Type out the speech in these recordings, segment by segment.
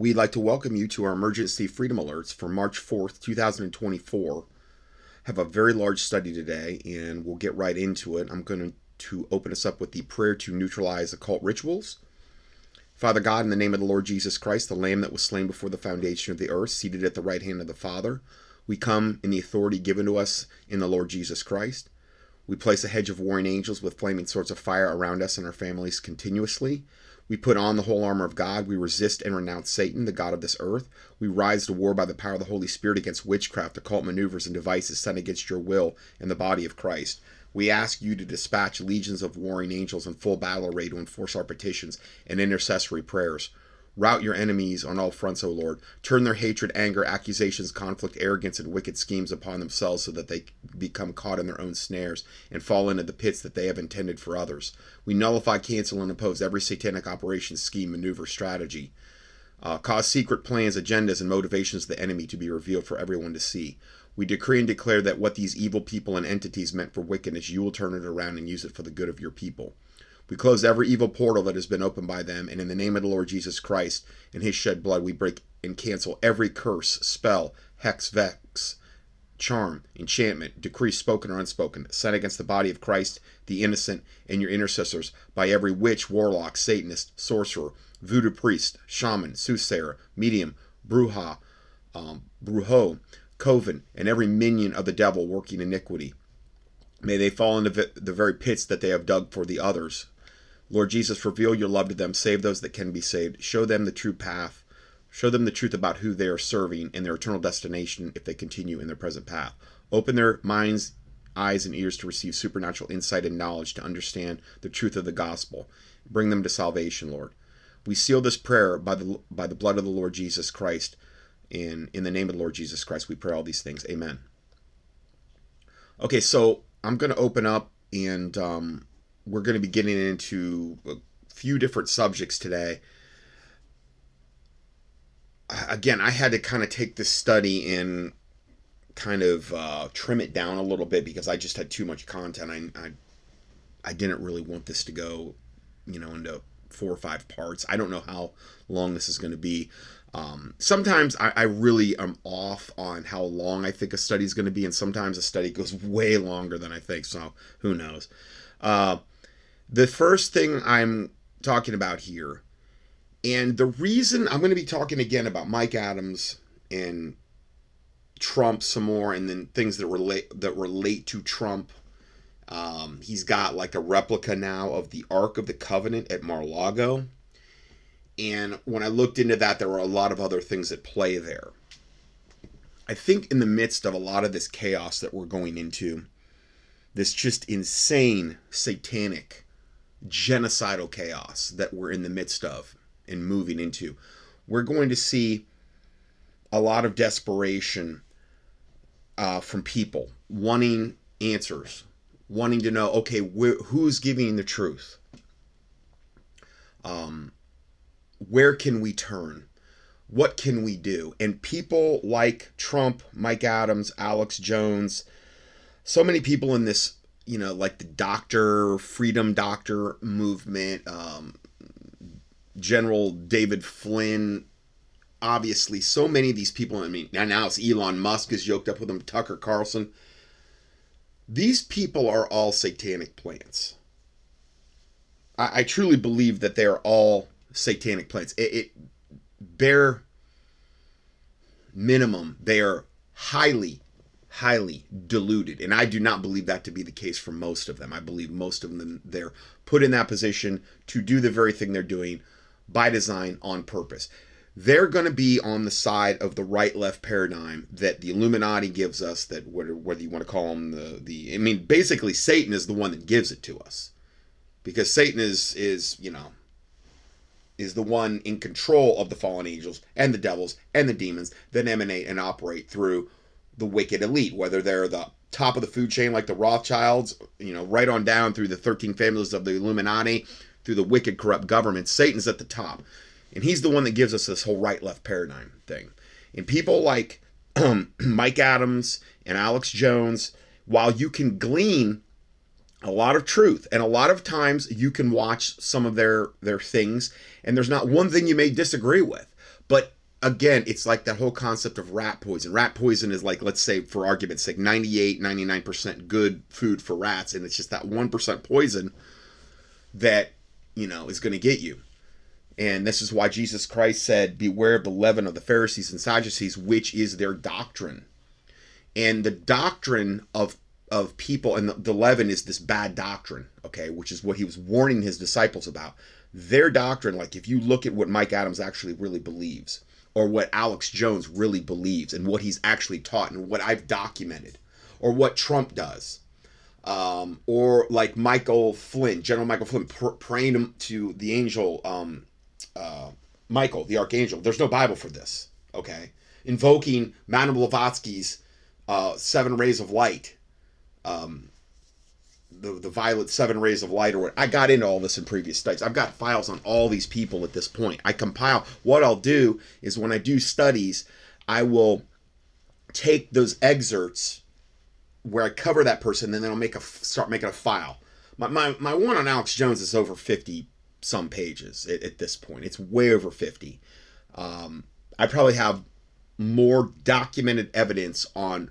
We'd like to welcome you to our emergency freedom alerts for March 4th, 2024. Have a very large study today and we'll get right into it. I'm going to open us up with the prayer to neutralize occult rituals. Father God, in the name of the Lord Jesus Christ, the Lamb that was slain before the foundation of the earth, seated at the right hand of the Father, we come in the authority given to us in the Lord Jesus Christ. We place a hedge of warring angels with flaming swords of fire around us and our families continuously. We put on the whole armor of God. We resist and renounce Satan, the God of this earth. We rise to war by the power of the Holy Spirit against witchcraft, occult maneuvers, and devices sent against your will and the body of Christ. We ask you to dispatch legions of warring angels in full battle array to enforce our petitions and intercessory prayers. Rout your enemies on all fronts, O Lord. Turn their hatred, anger, accusations, conflict, arrogance, and wicked schemes upon themselves so that they become caught in their own snares and fall into the pits that they have intended for others. We nullify, cancel, and oppose every satanic operation, scheme, maneuver, strategy. Uh, cause secret plans, agendas, and motivations of the enemy to be revealed for everyone to see. We decree and declare that what these evil people and entities meant for wickedness, you will turn it around and use it for the good of your people. We close every evil portal that has been opened by them, and in the name of the Lord Jesus Christ and his shed blood, we break and cancel every curse, spell, hex, vex, charm, enchantment, decree spoken or unspoken, sent against the body of Christ, the innocent, and your intercessors by every witch, warlock, Satanist, sorcerer, voodoo priest, shaman, soothsayer, medium, bruja, um, brujo, coven, and every minion of the devil working iniquity. May they fall into the very pits that they have dug for the others Lord Jesus, reveal your love to them. Save those that can be saved. Show them the true path. Show them the truth about who they are serving and their eternal destination if they continue in their present path. Open their minds, eyes, and ears to receive supernatural insight and knowledge to understand the truth of the gospel. Bring them to salvation, Lord. We seal this prayer by the by the blood of the Lord Jesus Christ. In in the name of the Lord Jesus Christ, we pray all these things. Amen. Okay, so I'm going to open up and um, we're going to be getting into a few different subjects today. Again, I had to kind of take this study and kind of uh, trim it down a little bit because I just had too much content. I, I, I didn't really want this to go, you know, into four or five parts. I don't know how long this is going to be. Um, sometimes I, I, really am off on how long I think a study is going to be, and sometimes a study goes way longer than I think. So who knows? Uh, the first thing I'm talking about here, and the reason I'm going to be talking again about Mike Adams and Trump some more, and then things that relate that relate to Trump. Um, he's got like a replica now of the Ark of the Covenant at Mar-Lago. And when I looked into that, there were a lot of other things at play there. I think in the midst of a lot of this chaos that we're going into, this just insane satanic genocidal chaos that we're in the midst of and moving into. We're going to see a lot of desperation uh, from people wanting answers, wanting to know, okay, wh- who's giving the truth? Um, where can we turn? What can we do? And people like Trump, Mike Adams, Alex Jones, so many people in this you know, like the doctor, freedom doctor movement, um, General David Flynn. Obviously, so many of these people. I mean, now, now it's Elon Musk is yoked up with them, Tucker Carlson. These people are all satanic plants. I, I truly believe that they are all satanic plants. It, it bare minimum, they are highly highly diluted. And I do not believe that to be the case for most of them. I believe most of them they're put in that position to do the very thing they're doing by design on purpose. They're going to be on the side of the right left paradigm that the Illuminati gives us that whether you want to call them the the I mean basically Satan is the one that gives it to us. Because Satan is is, you know, is the one in control of the fallen angels and the devils and the demons that emanate and operate through the wicked elite, whether they're the top of the food chain like the Rothschilds, you know, right on down through the 13 families of the Illuminati, through the wicked, corrupt government. Satan's at the top. And he's the one that gives us this whole right left paradigm thing. And people like um, Mike Adams and Alex Jones, while you can glean a lot of truth and a lot of times you can watch some of their their things and there's not one thing you may disagree with But again, it's like that whole concept of rat poison. Rat poison is like, let's say, for argument's sake, 98, 99% good food for rats, and it's just that 1% poison that, you know, is going to get you. And this is why Jesus Christ said, Beware of the leaven of the Pharisees and Sadducees, which is their doctrine. And the doctrine of of people, and the, the leaven is this bad doctrine, okay, which is what he was warning his disciples about. Their doctrine, like if you look at what Mike Adams actually really believes, or what Alex Jones really believes, and what he's actually taught, and what I've documented, or what Trump does, um, or like Michael Flynn, General Michael Flynn, pr- praying to the angel um, uh, Michael, the archangel. There's no Bible for this, okay? Invoking Madame Blavatsky's uh, seven rays of light, um, the, the violet seven rays of light, or what. I got into all this in previous studies. I've got files on all these people at this point. I compile. What I'll do is when I do studies, I will take those excerpts where I cover that person, and then I'll make a start making a file. My, my, my one on Alex Jones is over 50 some pages at, at this point. It's way over 50. Um, I probably have more documented evidence on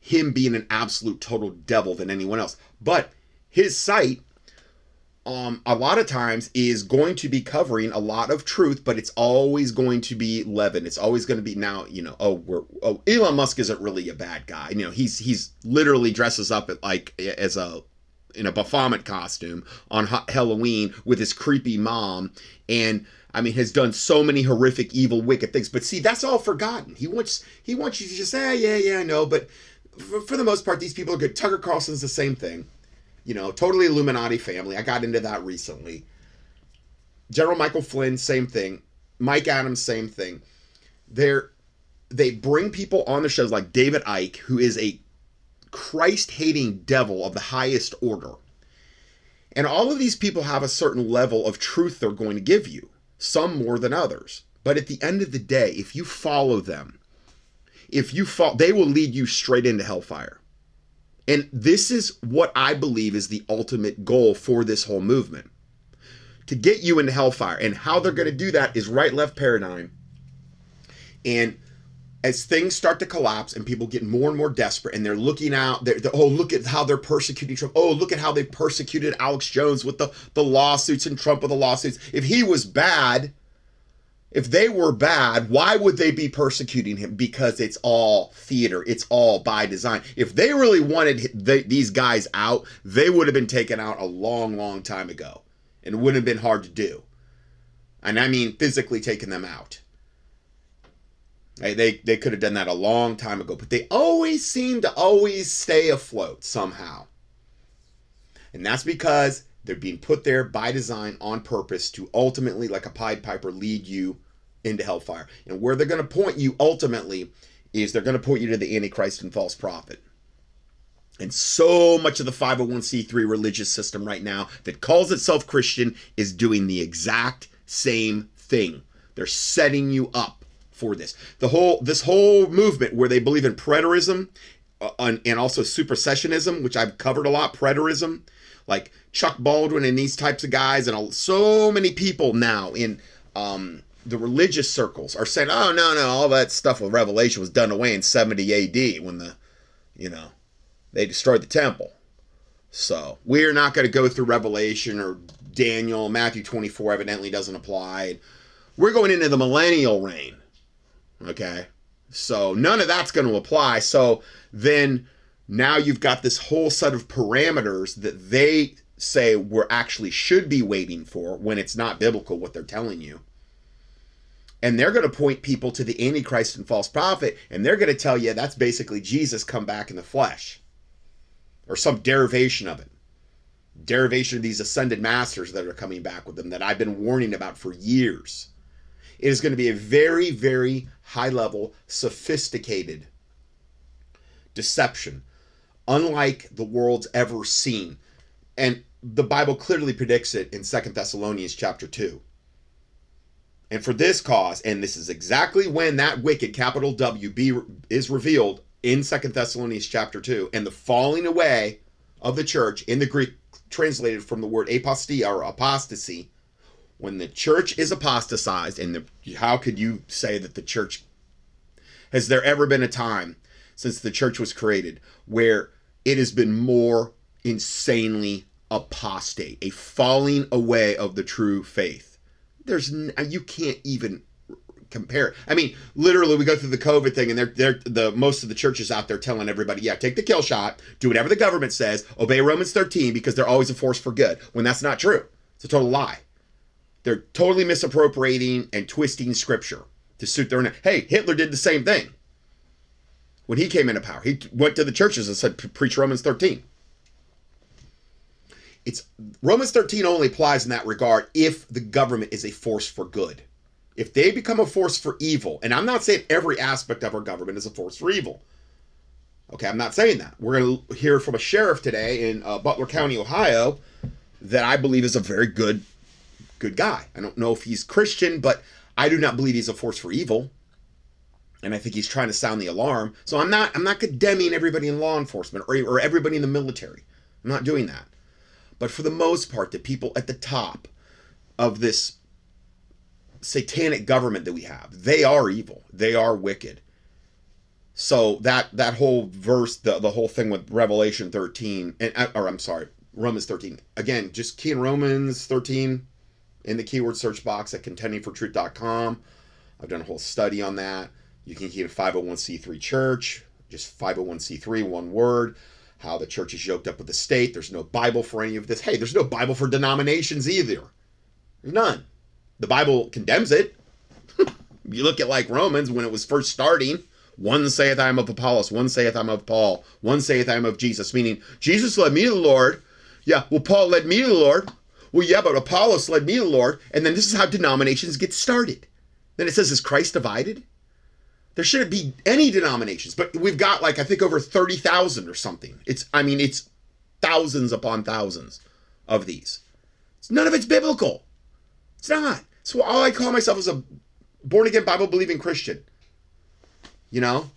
him being an absolute total devil than anyone else. But his site, um, a lot of times is going to be covering a lot of truth, but it's always going to be leaven. It's always going to be now, you know, oh, we're oh, Elon Musk isn't really a bad guy. You know, he's he's literally dresses up like as a in a Baphomet costume on Halloween with his creepy mom and I mean has done so many horrific evil wicked things but see that's all forgotten he wants he wants you to just say yeah yeah I know but for, the most part these people are good. Tucker Carlson's the same thing. You know totally Illuminati family. I got into that recently. General Michael Flynn same thing. Mike Adams same thing. They're they bring people on the shows like David Icke who is a Christ hating devil of the highest order. And all of these people have a certain level of truth they're going to give you, some more than others. But at the end of the day, if you follow them, if you fall, they will lead you straight into hellfire. And this is what I believe is the ultimate goal for this whole movement to get you into hellfire. And how they're going to do that is right left paradigm. And as things start to collapse and people get more and more desperate and they're looking out they're, they're, oh look at how they're persecuting trump oh look at how they persecuted alex jones with the, the lawsuits and trump with the lawsuits if he was bad if they were bad why would they be persecuting him? Because it's all theater. It's all by design. If they really wanted these guys out they would have been taken out a long long time ago. And it wouldn't have been hard to do. And i mean physically taking them out. They, they could have done that a long time ago, but they always seem to always stay afloat somehow. And that's because they're being put there by design on purpose to ultimately, like a Pied Piper, lead you into hellfire. And where they're going to point you ultimately is they're going to point you to the Antichrist and false prophet. And so much of the 501c3 religious system right now that calls itself Christian is doing the exact same thing. They're setting you up for this. The whole this whole movement where they believe in preterism uh, and also supersessionism, which I've covered a lot, preterism, like Chuck Baldwin and these types of guys, and so many people now in um, the religious circles are saying, "Oh no, no, all that stuff with Revelation was done away in 70 A.D. when the, you know, they destroyed the temple." So we're not going to go through Revelation or Daniel. Matthew 24 evidently doesn't apply. We're going into the millennial reign Okay. So none of that's going to apply. So then now you've got this whole set of parameters that they say we're actually should be waiting for when it's not biblical what they're telling you. And they're going to point people to the Antichrist and false prophet, and they're going to tell you that's basically Jesus come back in the flesh or some derivation of it. Derivation of these ascended masters that are coming back with them that I've been warning about for years. It is going to be a very, very high level, sophisticated deception, unlike the world's ever seen. And the Bible clearly predicts it in Second Thessalonians chapter 2. And for this cause, and this is exactly when that wicked capital W be, is revealed in Second Thessalonians chapter 2, and the falling away of the church in the Greek translated from the word apostia or apostasy, when the church is apostatized, and the, how could you say that the church has there ever been a time since the church was created where it has been more insanely apostate, a falling away of the true faith? There's uh, you can't even compare. I mean, literally, we go through the COVID thing, and they're they're the most of the churches out there telling everybody, yeah, take the kill shot, do whatever the government says, obey Romans 13 because they're always a force for good. When that's not true, it's a total lie. They're totally misappropriating and twisting scripture to suit their own. Hey, Hitler did the same thing when he came into power. He went to the churches and said, preach Romans 13. It's Romans 13 only applies in that regard if the government is a force for good. If they become a force for evil, and I'm not saying every aspect of our government is a force for evil. Okay, I'm not saying that. We're going to hear from a sheriff today in uh, Butler County, Ohio, that I believe is a very good good guy. I don't know if he's Christian, but I do not believe he's a force for evil. And I think he's trying to sound the alarm. So I'm not I'm not condemning everybody in law enforcement or, or everybody in the military. I'm not doing that. But for the most part, the people at the top of this satanic government that we have, they are evil. They are wicked. So that that whole verse, the, the whole thing with Revelation 13, and uh, or I'm sorry, Romans 13. Again, just key in Romans 13 in the keyword search box at contendingfortruth.com. I've done a whole study on that. You can key to 501c3 church, just 501c3, one word. How the church is yoked up with the state. There's no Bible for any of this. Hey, there's no Bible for denominations either. There's none. The Bible condemns it. you look at like Romans when it was first starting. One saith I am of Apollos, one saith I'm of Paul, one saith I am of Jesus, meaning Jesus led me to the Lord. Yeah, well, Paul led me to the Lord. Well, yeah, but Apollos led me to the Lord. And then this is how denominations get started. Then it says, Is Christ divided? There shouldn't be any denominations, but we've got like, I think over 30,000 or something. It's, I mean, it's thousands upon thousands of these. None of it's biblical. It's not. So all I call myself is a born again Bible believing Christian. You know?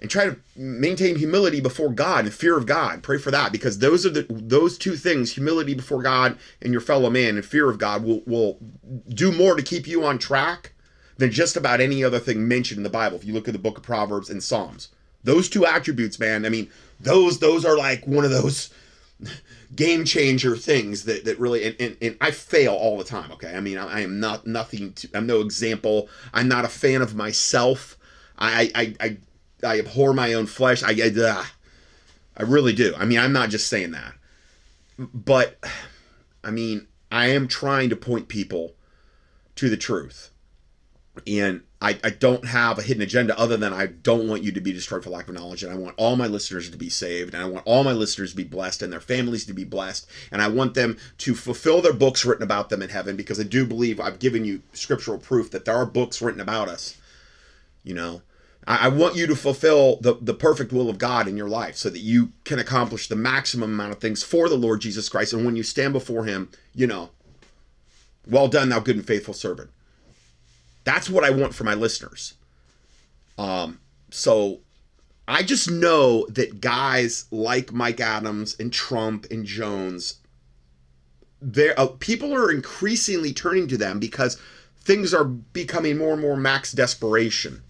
and try to maintain humility before God and fear of God. Pray for that because those are the those two things, humility before God and your fellow man and fear of God will will do more to keep you on track than just about any other thing mentioned in the Bible. If you look at the book of Proverbs and Psalms. Those two attributes, man, I mean, those those are like one of those game changer things that that really and, and, and, I fail all the time, okay? I mean, I, I am not nothing to, I'm no example. I'm not a fan of myself. I, I, I I abhor my own flesh. I, I, uh, I really do. I mean, I'm not just saying that, but I mean, I am trying to point people to the truth, and I, I don't have a hidden agenda other than I don't want you to be destroyed for lack of knowledge, and I want all my listeners to be saved, and I want all my listeners to be blessed, and their families to be blessed, and I want them to fulfill their books written about them in heaven, because I do believe I've given you scriptural proof that there are books written about us, you know, I, want you to fulfill the, the perfect will of God in your life so that you can accomplish the maximum amount of things for the Lord Jesus Christ. And when you stand before Him, you know, well done, thou good and faithful servant. That's what I want for my listeners. Um, so I just know that guys like Mike Adams and Trump and Jones, there uh, people are increasingly turning to them because things are becoming more and more max desperation.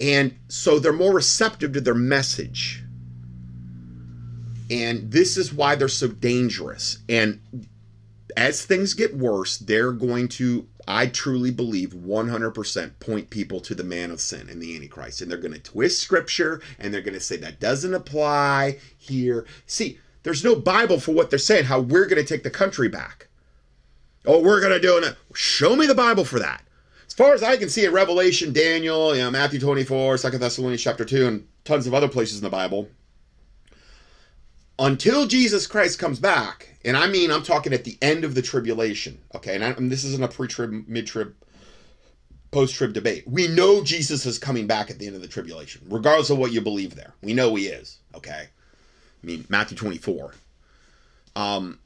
And so they're more receptive to their message. And this is why they're so dangerous. And as things get worse, they're going to, I truly believe, 100% point people to the man of sin and the Antichrist. And they're going to twist scripture and they're going to say that doesn't apply here. See, there's no Bible for what they're saying, how we're going to take the country back. Oh, we're going to do it. Show me the Bible for that As far as I can see in Revelation, Daniel, you know, Matthew 24, 2 Thessalonians chapter 2, and tons of other places in the Bible, until Jesus Christ comes back, and I mean, I'm talking at the end of the tribulation, okay, and, I, and this isn't a pre trib, mid trib, post trib debate. We know Jesus is coming back at the end of the tribulation, regardless of what you believe there. We know he is, okay? I mean, Matthew 24. Um,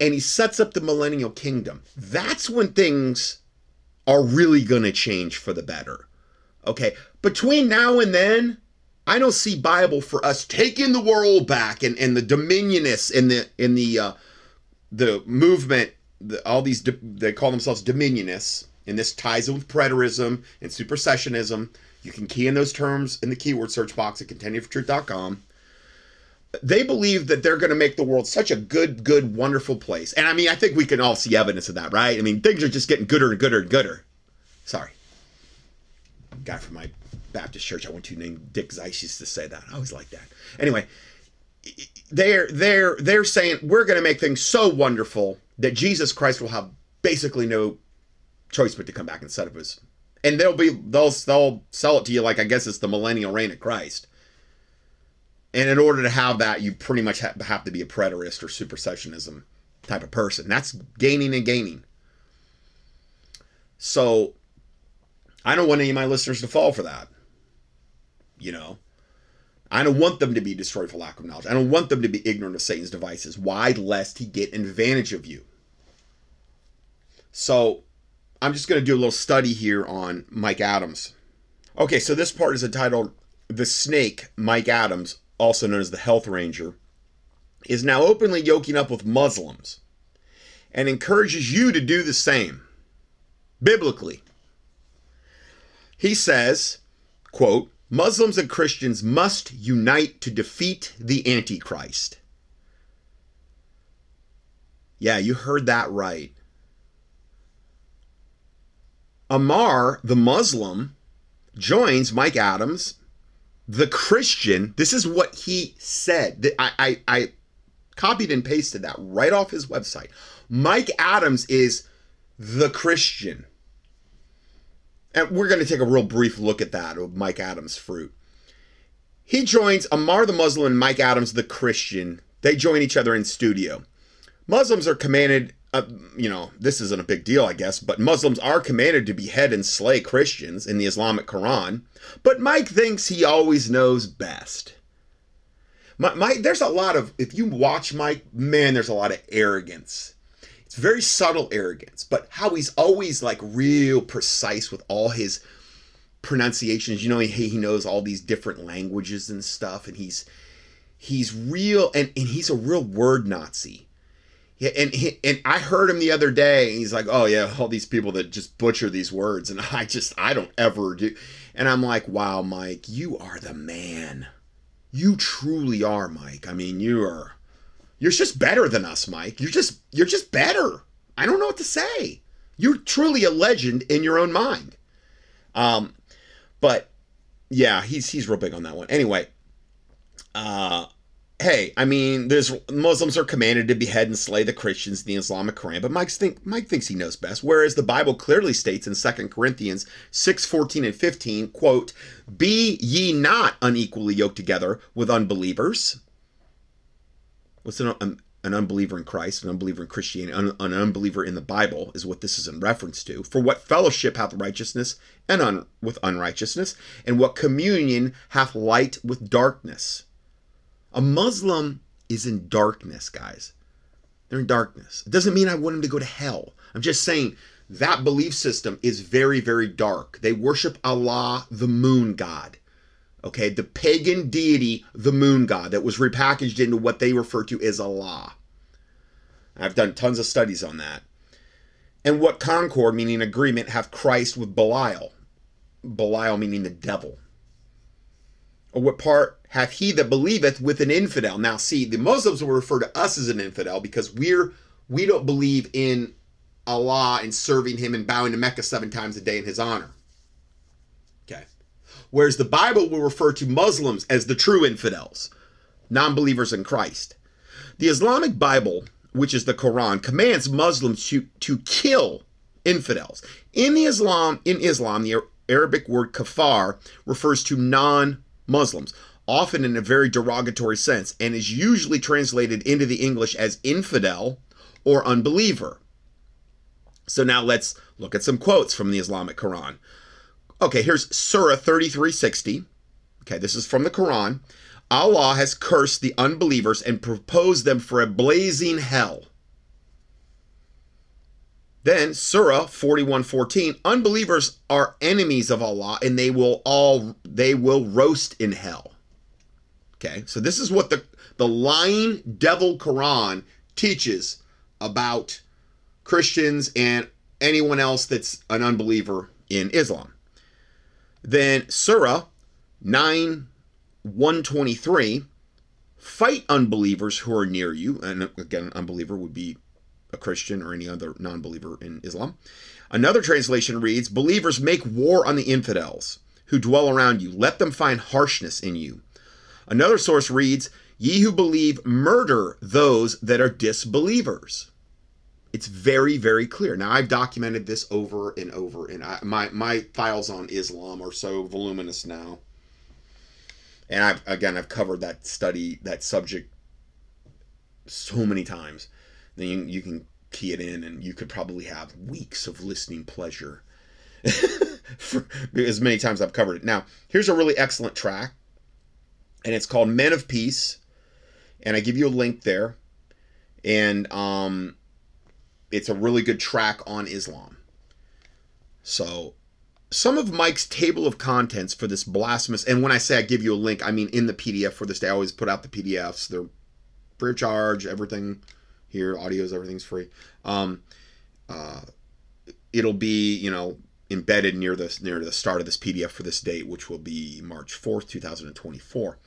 and he sets up the millennial kingdom. That's when things are really going to change for the better. Okay, between now and then, I don't see Bible for us taking the world back and, and the dominionists in the in the uh, the movement the, all these they call themselves dominionists, and this ties in with preterism and supersessionism. You can key in those terms in the keyword search box at contendingfortruth.com. They believe that they're going to make the world such a good, good, wonderful place. And I mean, I think we can all see evidence of that, right? I mean, things are just getting gooder and gooder and gooder. Sorry. Guy from my Baptist church I went to named Dick Zeiss used to say that. I always like that. Anyway, they're they're they're saying we're going to make things so wonderful that Jesus Christ will have basically no choice but to come back and set up his and they'll be they'll they'll sell it to you like I guess it's the millennial reign of Christ. And in order to have that, you pretty much have, to be a preterist or supersessionism type of person. That's gaining and gaining. So I don't want any of my listeners to fall for that. You know, I don't want them to be destroyed for lack of knowledge. I don't want them to be ignorant of Satan's devices. Why? Lest he get advantage of you. So I'm just going to do a little study here on Mike Adams. Okay, so this part is entitled The Snake, Mike Adams, also known as the Health Ranger, is now openly yoking up with Muslims and encourages you to do the same, biblically. He says, quote, Muslims and Christians must unite to defeat the Antichrist. Yeah, you heard that right. Aamar, the Muslim, joins Mike Adams, the Christian. This is what he said. I, I, I copied and pasted that right off his website. Mike Adams is the Christian. And we're going to take a real brief look at that of Mike Adams' fruit. He joins Aamar the Muslim and Mike Adams the Christian. They join each other in studio. Muslims are commanded uh, you know, this isn't a big deal, I guess, but Muslims are commanded to behead and slay Christians in the Islamic Quran. But Mike thinks he always knows best. Mike, there's a lot of, if you watch Mike, man, there's a lot of arrogance. It's very subtle arrogance, but how he's always like real precise with all his pronunciations. You know, he, he knows all these different languages and stuff, and he's he's real, and, and he's a real word Nazi yeah, and he, and I heard him the other day. he's like, "Oh yeah, all these people that just butcher these words," and I just I don't ever do. And I'm like, "Wow, Mike, you are the man. You truly are, Mike. I mean, you are. You're just better than us, Mike. You're just you're just better. I don't know what to say. You're truly a legend in your own mind." Um, but yeah, he's he's real big on that one. Anyway, uh hey, I mean, there's Muslims are commanded to behead and slay the Christians in the Islamic Quran, but Mike think Mike thinks he knows best. Whereas the Bible clearly states in 2 Corinthians 6, 14, and 15, quote, Be ye not unequally yoked together with unbelievers. What's an, um, an unbeliever in Christ, an unbeliever in Christianity, an, an, unbeliever in the Bible is what this is in reference to. For what fellowship hath righteousness and un, with unrighteousness, and what communion hath light with darkness? A Muslim is in darkness, guys. They're in darkness. It doesn't mean I want them to go to hell. I'm just saying that belief system is very, very dark. They worship Allah, the moon god. Okay, the pagan deity, the moon god, that was repackaged into what they refer to as Allah. I've done tons of studies on that. And what concord, meaning agreement, have Christ with Belial? Belial meaning the devil. Or what part hath he that believeth with an infidel? Now, see, the Muslims will refer to us as an infidel because we're we don't believe in Allah and serving Him and bowing to Mecca seven times a day in His honor. Whereas the Bible will refer to Muslims as the true infidels, non believers in Christ. The Islamic Bible, which is the Quran, commands Muslims to, to kill infidels. In the Islam, in Islam, the Arabic word kafar refers to non Muslims, often in a very derogatory sense, and is usually translated into the English as infidel or unbeliever. So now let's look at some quotes from the Islamic Quran. Okay, here's Surah 3360. Okay, this is from the Quran. Allah has cursed the unbelievers and proposed them for a blazing hell. Then Surah 41:14, unbelievers are enemies of Allah and they will all they will roast in hell. Okay? So this is what the the lying devil Quran teaches about Christians, and anyone else that's an unbeliever in Islam. Then Surah 9 123 fight unbelievers who are near you. And again, unbeliever would be a Christian or any other non believer in Islam. Another translation reads Believers make war on the infidels who dwell around you. Let them find harshness in you. Another source reads Ye who believe, murder those that are disbelievers. It's very, very clear. Now, I've documented this over and over, and I, my, my files on Islam are so voluminous now. And I've, again, I've covered that study, that subject so many times. Then you, you can key it in, and you could probably have weeks of listening pleasure. For, as many times I've covered it. Now, here's a really excellent track, and it's called Men of Peace. And I give you a link there. And um, it's a really good track on Islam. So, some of Mike's table of contents for this blasphemous, and when I say I give you a link, I mean in the PDF for this day. I always put out the PDFs. They're free of charge, everything here, audios, everything's free. Um, uh, it'll be, you know, embedded near the near the start of this PDF for this date, which will be March 4th, 2024.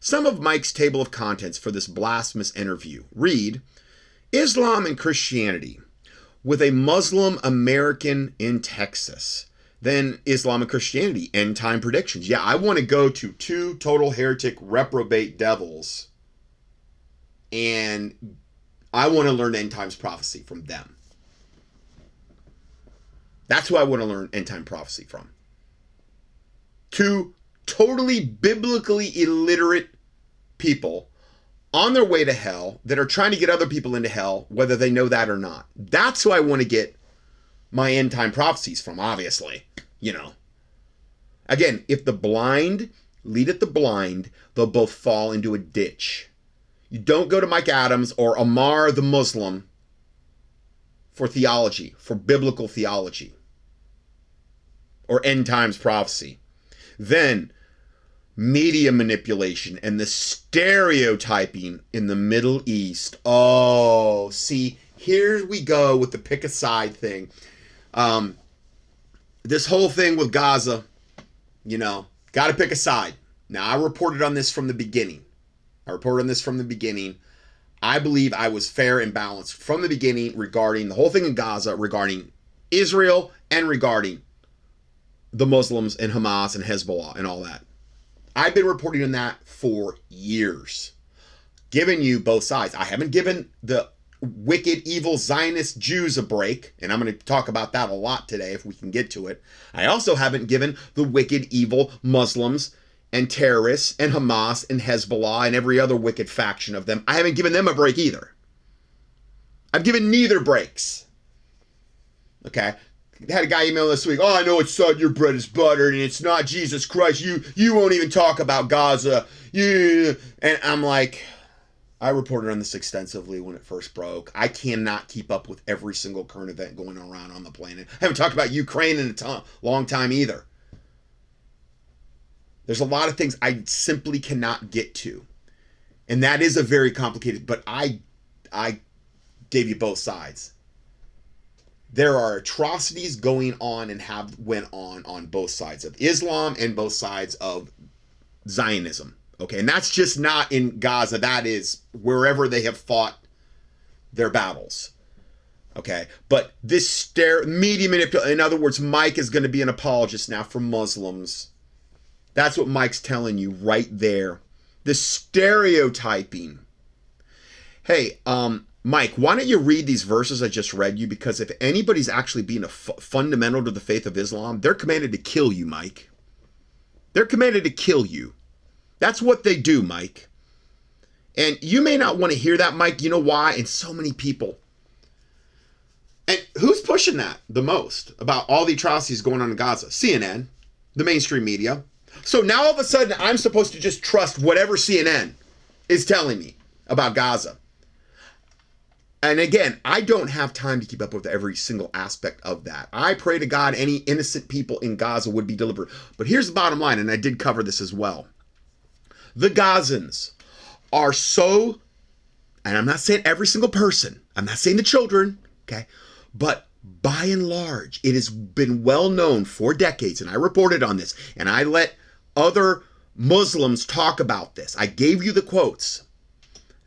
Some of Mike's table of contents for this blasphemous interview read Islam and Christianity with a Muslim American in Texas. Then Islam and Christianity, end time predictions. Yeah, I want to go to two total heretic reprobate devils and I want to learn end times prophecy from them. That's who I want to learn end time prophecy from. Two totally biblically illiterate people on their way to hell that are trying to get other people into hell, whether they know that or not. That's who I want to get my end time prophecies from, obviously. You know. Again, if the blind leadeth the blind, they'll both fall into a ditch. You don't go to Mike Adams or Aamar the Muslim for theology, for biblical theology or end times prophecy. Then media manipulation and the stereotyping in the Middle East. Oh, see, here we go with the pick a side thing. Um, this whole thing with Gaza, you know, got to pick a side. Now, I reported on this from the beginning. I reported on this from the beginning. I believe I was fair and balanced from the beginning regarding the whole thing in Gaza, regarding Israel, and regarding the Muslims and Hamas and Hezbollah and all that. I've been reporting on that for years, giving you both sides. I haven't given the wicked, evil Zionist Jews a break, and I'm going to talk about that a lot today if we can get to it. I also haven't given the wicked, evil Muslims and terrorists and Hamas and Hezbollah and every other wicked faction of them. I haven't given them a break either. I've given neither breaks. Okay. Had a guy email this week. Oh, I know it's not your bread is buttered and it's not Jesus Christ. You you won't even talk about Gaza. You and I'm like, I reported on this extensively when it first broke. I cannot keep up with every single current event going around on the planet. I haven't talked about Ukraine in a ton, long time either. There's a lot of things I simply cannot get to. And that is a very complicated, but I I gave you both sides. There are atrocities going on and have went on on both sides of Islam and both sides of Zionism. Okay, and that's just not in Gaza. That is wherever they have fought their battles. Okay, but this stare media manipulation. In other words, Mike is going to be an apologist now for Muslims that's what Mike's telling you right there. The stereotyping. Hey, um, Mike, why don't you read these verses I just read you? Because if anybody's actually being a f- fundamental to the faith of Islam, they're commanded to kill you, Mike. They're commanded to kill you. That's what they do, Mike. And you may not want to hear that, Mike. You know why? And so many people. And who's pushing that the most about all the atrocities going on in Gaza? CNN, the mainstream media, so now all of a sudden, I'm supposed to just trust whatever CNN is telling me about Gaza. And again, I don't have time to keep up with every single aspect of that. I pray to God any innocent people in Gaza would be delivered. But here's the bottom line, and I did cover this as well. The Gazans are so, and I'm not saying every single person, I'm not saying the children, okay, But by and large, it has been well known for decades, and I reported on this, and I let other Muslims talk about this. I gave you the quotes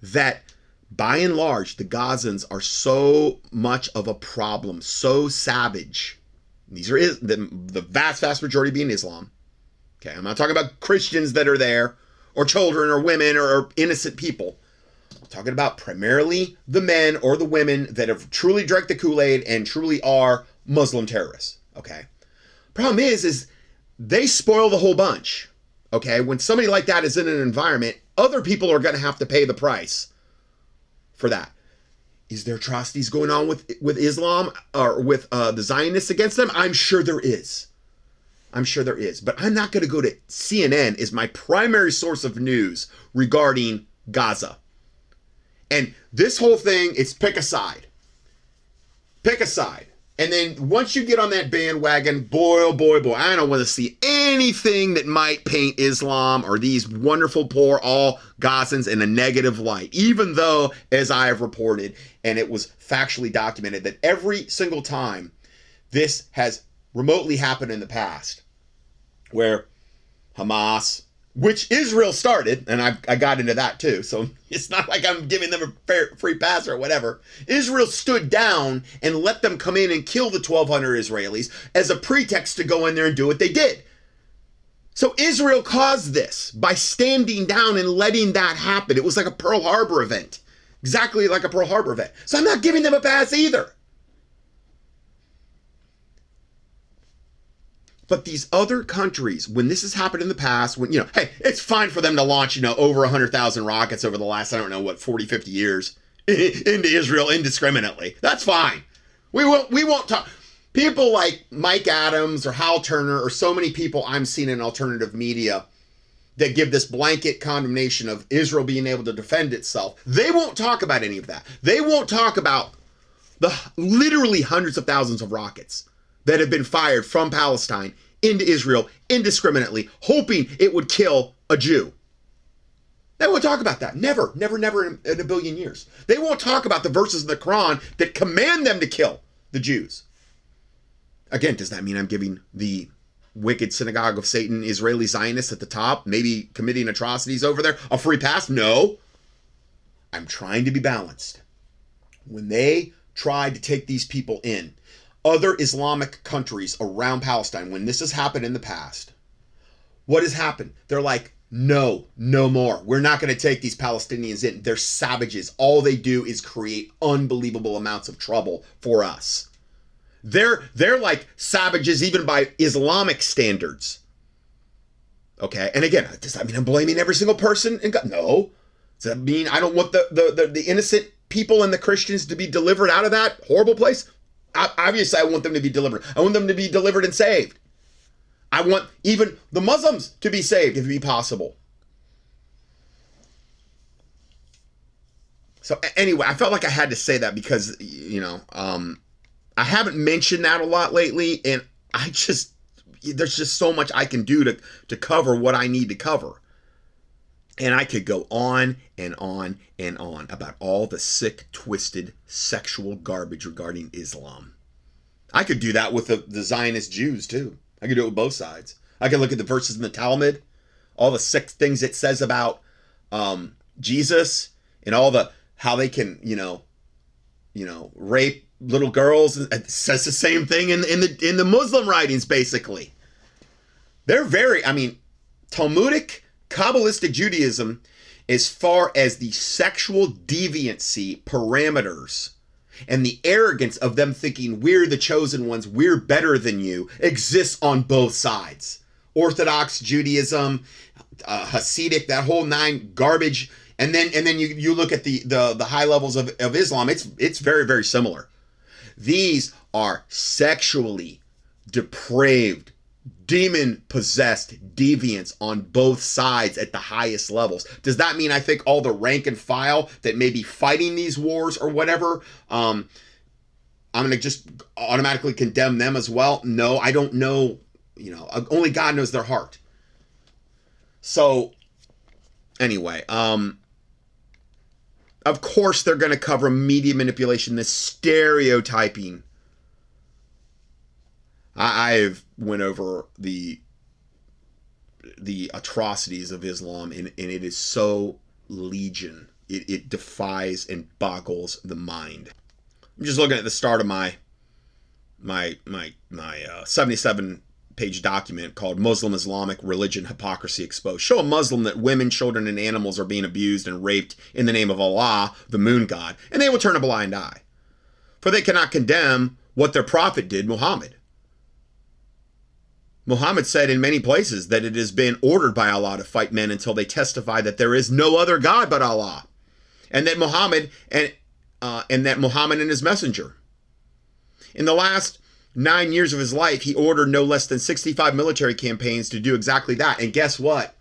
that by and large, the Gazans are so much of a problem, so savage. These are the, the vast, vast majority being Islam. Okay, I'm not talking about Christians that are there, or children, or women, or, or innocent people. I'm talking about primarily the men or the women that have truly drank the Kool-Aid and truly are Muslim terrorists. Okay. Problem is, is they spoil the whole bunch. Okay, when somebody like that is in an environment, other people are going to have to pay the price for that. Is there atrocities going on with with Islam or with uh, the Zionists against them? I'm sure there is. I'm sure there is, but I'm not going to go to CNN as my primary source of news regarding Gaza. And this whole thing is pick a side. Pick a side. And then once you get on that bandwagon, boy, oh boy, boy, I don't want to see anything that might paint Islam or these wonderful poor all Gazans in a negative light. Even though, as I have reported, and it was factually documented, that every single time this has remotely happened in the past, where Hamas, which Israel started, and I, I got into that too. So it's not like I'm giving them a fair, free pass or whatever. Israel stood down and let them come in and kill the 1,200 Israelis as a pretext to go in there and do what they did. So Israel caused this by standing down and letting that happen. It was like a Pearl Harbor event, exactly like a Pearl Harbor event. So I'm not giving them a pass either. But these other countries, when this has happened in the past, when, you know, hey, it's fine for them to launch, you know, over 100,000 rockets over the last, I don't know, what, 40, 50 years into Israel indiscriminately. That's fine. We won't, we won't talk. People like Mike Adams or Hal Turner or so many people I'm seeing in alternative media that give this blanket condemnation of Israel being able to defend itself, they won't talk about any of that. They won't talk about the literally hundreds of thousands of rockets that have been fired from Palestine into Israel indiscriminately, hoping it would kill a Jew. They won't talk about that. Never, never, never in, in, a billion years. They won't talk about the verses in the Quran that command them to kill the Jews. Again, does that mean I'm giving the wicked synagogue of Satan, Israeli Zionists at the top, maybe committing atrocities over there, a free pass? No. I'm trying to be balanced. When they tried to take these people in, other Islamic countries around Palestine, when this has happened in the past, what has happened? They're like, no, no more. We're not going to take these Palestinians in. They're savages. All they do is create unbelievable amounts of trouble for us. They're they're like savages even by Islamic standards. Okay, and again, does that mean I'm blaming every single person? In God? No. Does that mean I don't want the, the the, the innocent people and the Christians to be delivered out of that horrible place? Obviously I want them to be delivered. I want them to be delivered and saved. I want even the Muslims to be saved if it be possible. So anyway, I felt like I had to say that because you know, um, I haven't mentioned that a lot lately, and I just there's just so much I can do to to cover what I need to cover. And I could go on and on and on about all the sick, twisted sexual garbage regarding Islam. I could do that with the, the Zionist Jews too. I could do it with both sides. I could look at the verses in the Talmud, all the sick things it says about um, Jesus, and all the how they can, you know, you know, rape little girls. It says the same thing in in the in the Muslim writings, basically. They're very, I mean, Talmudic Kabbalistic Judaism, as far as the sexual deviancy parameters and the arrogance of them thinking we're the chosen ones, we're better than you, exists on both sides. Orthodox Judaism, uh, Hasidic, that whole nine garbage, and then and then you, you look at the, the the high levels of, of Islam, it's it's very very similar. These are sexually depraved demon possessed deviants on both sides at the highest levels. Does that mean I think all the rank and file that may be fighting these wars or whatever, um, I'm going to just automatically condemn them as well? No, I don't know. You know, only God knows their heart. So, anyway, um, of course they're going to cover media manipulation, the stereotyping I, I've went over the the atrocities of Islam, and, and it is so legion. It, it defies and boggles the mind. I'm just looking at the start of my my my my uh, 77 page document called Muslim Islamic Religion Hypocrisy Exposed. Show a Muslim that women, children, and animals are being abused and raped in the name of Allah, the moon god, and they will turn a blind eye. For they cannot condemn what their prophet did, Muhammad. Muhammad said in many places that it has been ordered by Allah to fight men until they testify that there is no other God but Allah, and that Muhammad and uh, and that Muhammad and his messenger. In the last nine years of his life, he ordered no less than 65 military campaigns to do exactly that. And guess what?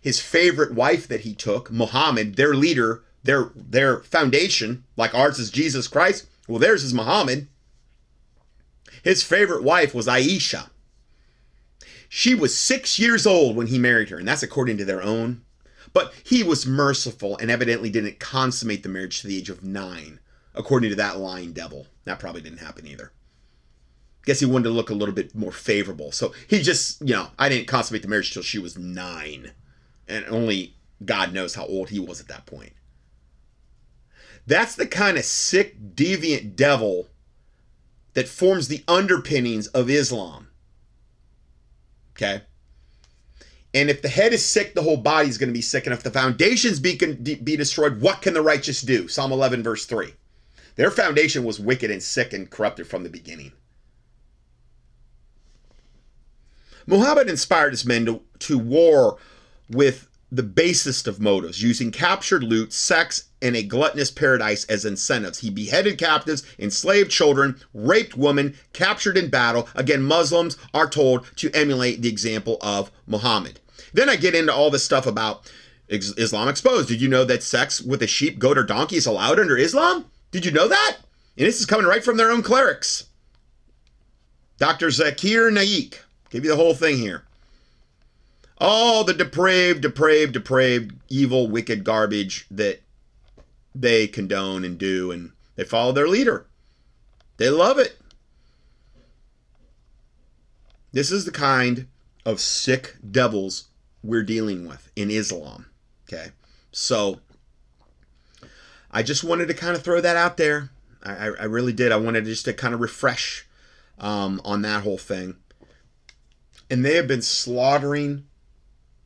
His favorite wife that he took, Muhammad, their leader, their their foundation, like ours is Jesus Christ. Well, theirs is Muhammad. His favorite wife was Aisha. She was six years old when he married her, and that's according to their own. But he was merciful and evidently didn't consummate the marriage to the age of nine, according to that lying devil. That probably didn't happen either. Guess he wanted to look a little bit more favorable. So he just, you know, I didn't consummate the marriage till she was nine. And only God knows how old he was at that point. That's the kind of sick, deviant devil that forms the underpinnings of Islam. Okay? And if the head is sick, the whole body is going to be sick. And if the foundations be, be destroyed, what can the righteous do? Psalm 11, verse 3. Their foundation was wicked and sick and corrupted from the beginning. Muhammad inspired his men to, to war with the basest of motives, using captured loot, sex, and a gluttonous paradise as incentives. He beheaded captives, enslaved children, raped women, captured in battle. Again, Muslims are told to emulate the example of Muhammad. Then I get into all this stuff about Islam exposed. Did you know that sex with a sheep, goat, or donkey is allowed under Islam? Did you know that? And this is coming right from their own clerics. Dr. Zakir Naik. Give you the whole thing here. All the depraved, depraved, depraved, evil, wicked garbage that they condone and do, and they follow their leader. They love it. This is the kind of sick devils we're dealing with in Islam. Okay. So I just wanted to kind of throw that out there. I, I really did. I wanted just to kind of refresh um, on that whole thing. And they have been slaughtering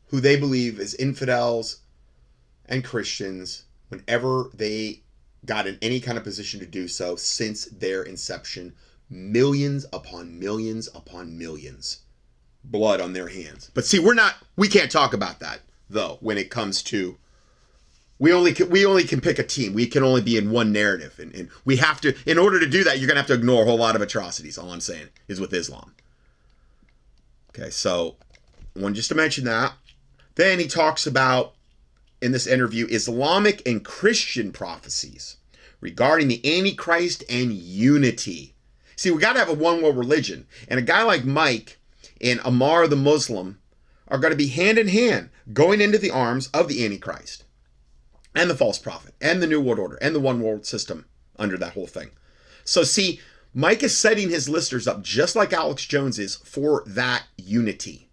who they believe is infidels and Christians whenever they got in any kind of position to do so since their inception. Millions upon millions upon millions blood on their hands. But see, we're not we can't talk about that though when it comes to we only can, we only can pick a team. We can only be in one narrative, and, and we have to. In order to do that, you're gonna have to ignore a whole lot of atrocities. All I'm saying is with Islam. Okay, so I wanted just to mention that. Then he talks about in this interview Islamic and Christian prophecies regarding the Antichrist and unity. See, we got to have a one world religion, and a guy like Mike and Aamar the Muslim are going to be hand in hand going into the arms of the Antichrist and the false prophet and the New World Order and the one world system under that whole thing. So, see, Mike is setting his listeners up just like Alex Jones is for that unity.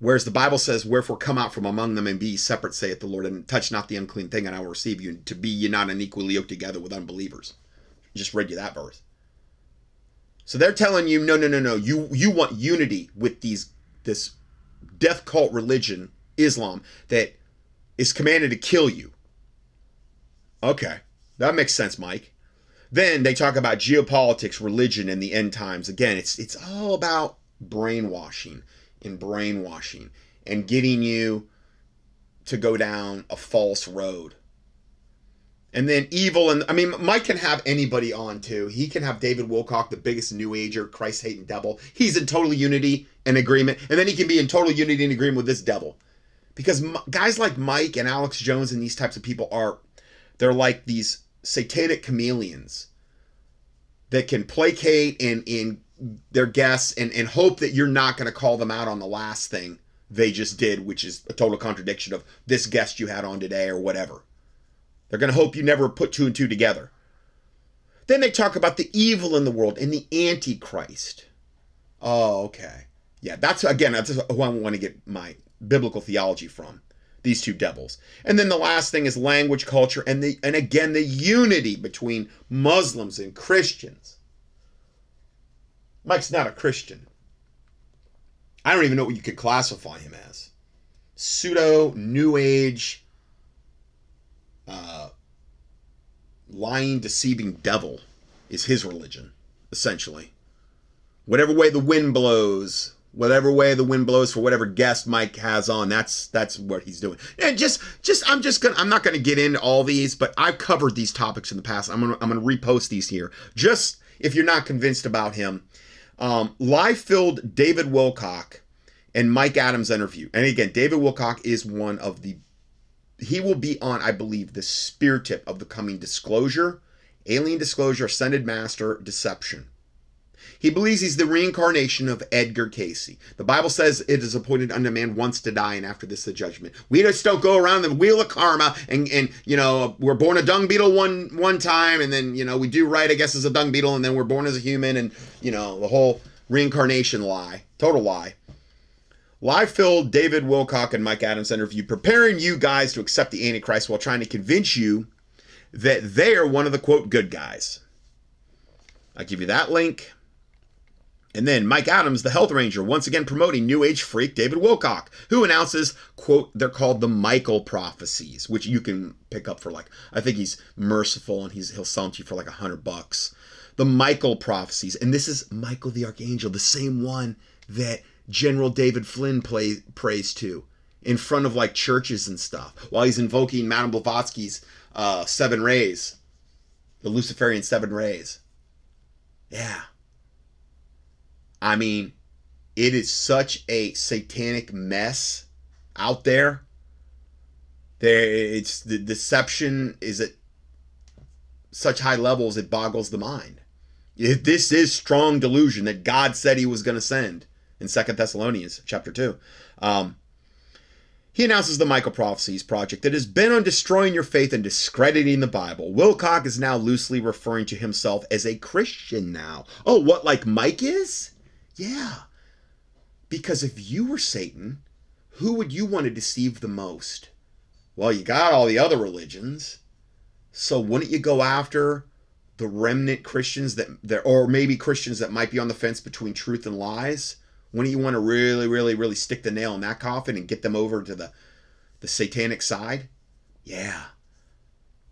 Whereas the Bible says, Wherefore come out from among them and be separate, saith the Lord, and touch not the unclean thing, and I will receive you, to be ye not unequally yoked together with unbelievers. Just read you that verse. So they're telling you, no, no, no, no. You you want unity with these this death cult religion, Islam, that is commanded to kill you. Okay, that makes sense, Mike. Then they talk about geopolitics, religion, and the end times. Again, it's it's all about brainwashing and brainwashing and getting you to go down a false road. And then evil and I mean Mike can have anybody on too. He can have David Wilcock, the biggest new ager, Christ hating devil. He's in total unity and agreement. And then he can be in total unity and agreement with this devil. Because guys like Mike and Alex Jones and these types of people are they're like these satanic chameleons that can placate and, and their guests and, and hope that you're not going to call them out on the last thing they just did, which is a total contradiction of this guest you had on today or whatever. They're going to hope you never put two and two together. Then they talk about the evil in the world and the Antichrist. Oh, okay. Yeah, that's again, that's who I want to get my biblical theology from. These two devils. And then the last thing is language, culture, and the and again the unity between Muslims and Christians. Mike's not a Christian. I don't even know what you could classify him as. Pseudo New Age, uh, lying, deceiving devil is his religion, essentially. Whatever way the wind blows, whatever way the wind blows for whatever guest Mike has on, that's that's what he's doing. And just just I'm just gonna I'm not gonna get into all these, but I've covered these topics in the past. I'm gonna I'm gonna repost these here. Just if you're not convinced about him. Um, live filled David Wilcock and Mike Adams interview. And again, David Wilcock is one of the he will be on, I believe, the spear tip of the coming disclosure, alien disclosure, ascended master, deception. He believes he's the reincarnation of Edgar Cayce. The Bible says it is appointed unto man once to die, and after this the judgment. We just don't go around the wheel of karma and and you know we're born a dung beetle one one time, and then you know we do right, I guess, as a dung beetle, and then we're born as a human, and you know the whole reincarnation lie, total lie. Live filled David Wilcock and Mike Adams interview preparing you guys to accept the Antichrist while trying to convince you that they are one of the quote good guys. I'll give you that link. And then Mike Adams, the health ranger, once again promoting New Age freak David Wilcock, who announces, quote, they're called the Michael prophecies, which you can pick up for like, I think he's merciful and he's he'll sell them to you for like a hundred bucks. The Michael prophecies. And this is Michael the Archangel, the same one that General David Flynn play, prays to in front of like churches and stuff while he's invoking Madame Blavatsky's uh, seven rays, the Luciferian seven rays. Yeah. I mean, it is such a satanic mess out there. There, it's the deception is at such high levels it boggles the mind. If this is strong delusion that God said He was going to send in Second Thessalonians chapter two. Um, he announces the Michael Prophecies project that has been on destroying your faith and discrediting the Bible. Wilcock is now loosely referring to himself as a Christian now. Oh, what, like Mike is? Yeah. Because if you were Satan, who would you want to deceive the most? Well, you got all the other religions. So wouldn't you go after the remnant Christians that, that or maybe Christians that might be on the fence between truth and lies? Wouldn't you want to really, really, really stick the nail in that coffin and get them over to the the satanic side? Yeah.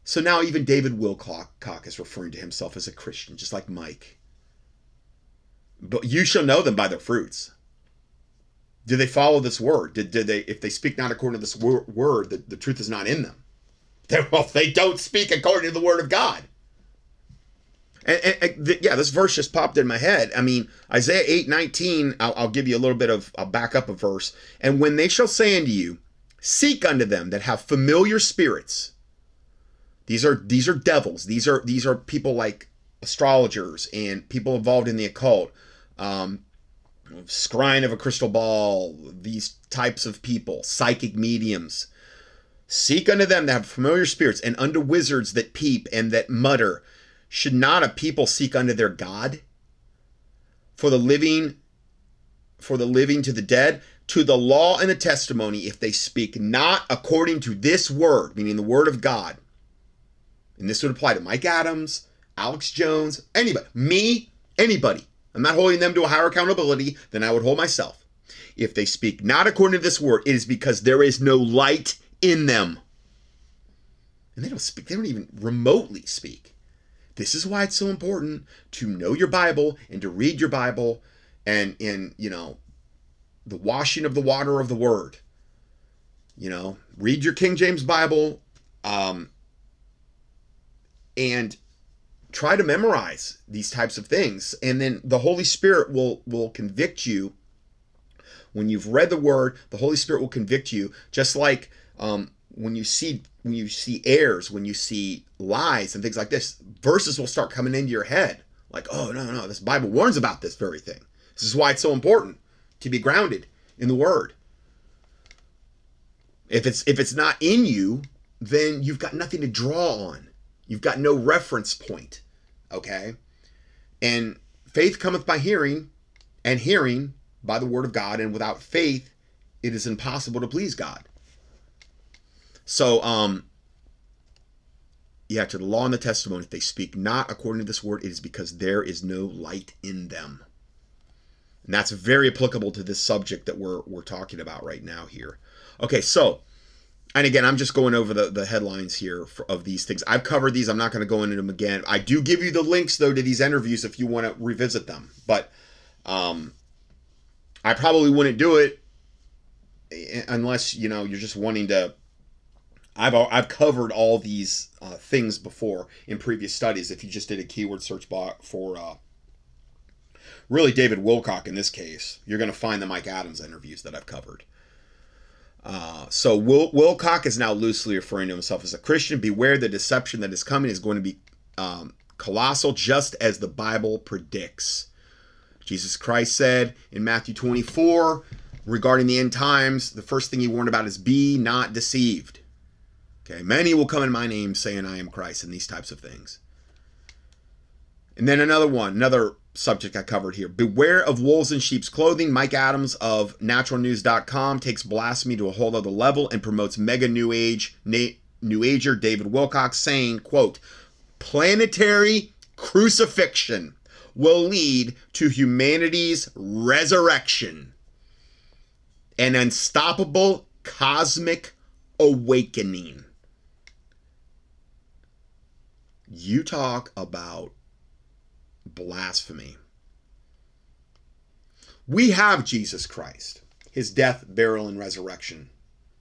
So now even David Wilcock is referring to himself as a Christian, just like Mike. But you shall know them by their fruits. Do they follow this word? Did, did they, if they speak not according to this word, the, the truth is not in them. They're, well, they don't speak according to the word of God. And, and, and the, yeah, this verse just popped in my head. I mean, Isaiah 8 19, I'll, I'll give you a little bit of, I'll back up a verse. And when they shall say unto you, Seek unto them that have familiar spirits. These are these are devils. These are these are people like astrologers and people involved in the occult um, scrying of a crystal ball, these types of people, psychic mediums. Seek unto them that have familiar spirits, and unto wizards that peep and that mutter. Should not a people seek unto their God? For the living, for the living to the dead, to the law and the testimony, if they speak not according to this word, meaning the word of God. And this would apply to Mike Adams, Alex Jones, anybody, me, anybody. I'm not holding them to a higher accountability than I would hold myself. If they speak not according to this word, it is because there is no light in them. And they don't speak, they don't even remotely speak. This is why it's so important to know your Bible and to read your Bible and in, you know, the washing of the water of the word. You know, read your King James Bible um, and try to memorize these types of things and then the holy spirit will will convict you. When you've read the word the holy spirit will convict you just like um, when you see when you see errors when you see lies and things like this verses will start coming into your head. Like oh no no this bible warns about this very thing. This is why it's so important to be grounded in the word. If it's if it's not in you then you've got nothing to draw on You've got no reference point. Okay? And faith cometh by hearing, and hearing by the word of God, and without faith, it is impossible to please God. So, um, yeah, to the law and the testimony, if they speak not according to this word, it is because there is no light in them. And that's very applicable to this subject that we're we're talking about right now here. Okay, so and again, I'm just going over the, the headlines here for, of these things. I've covered these. I'm not going to go into them again. I do give you the links though to these interviews if you want to revisit them. But um, I probably wouldn't do it unless you know you're just wanting to. I've I've covered all these uh, things before in previous studies. If you just did a keyword search bot for uh, really David Wilcock in this case, you're going to find the Mike Adams interviews that I've covered. Uh, so Wil- Wilcock is now loosely referring to himself as a Christian. Beware the deception that is coming is going to be um, colossal, just as the Bible predicts. Jesus Christ said in Matthew 24 regarding the end times, the first thing he warned about is be not deceived. Okay, many will come in my name saying I am Christ and these types of things. And then another one, another subject I covered here. Beware of wolves in sheep's clothing. Mike Adams of naturalnews.com takes blasphemy to a whole other level and promotes mega new age new ager David Wilcock saying, quote, planetary crucifixion will lead to humanity's resurrection. An unstoppable cosmic awakening. You talk about blasphemy. We have Jesus Christ, his death, burial, and resurrection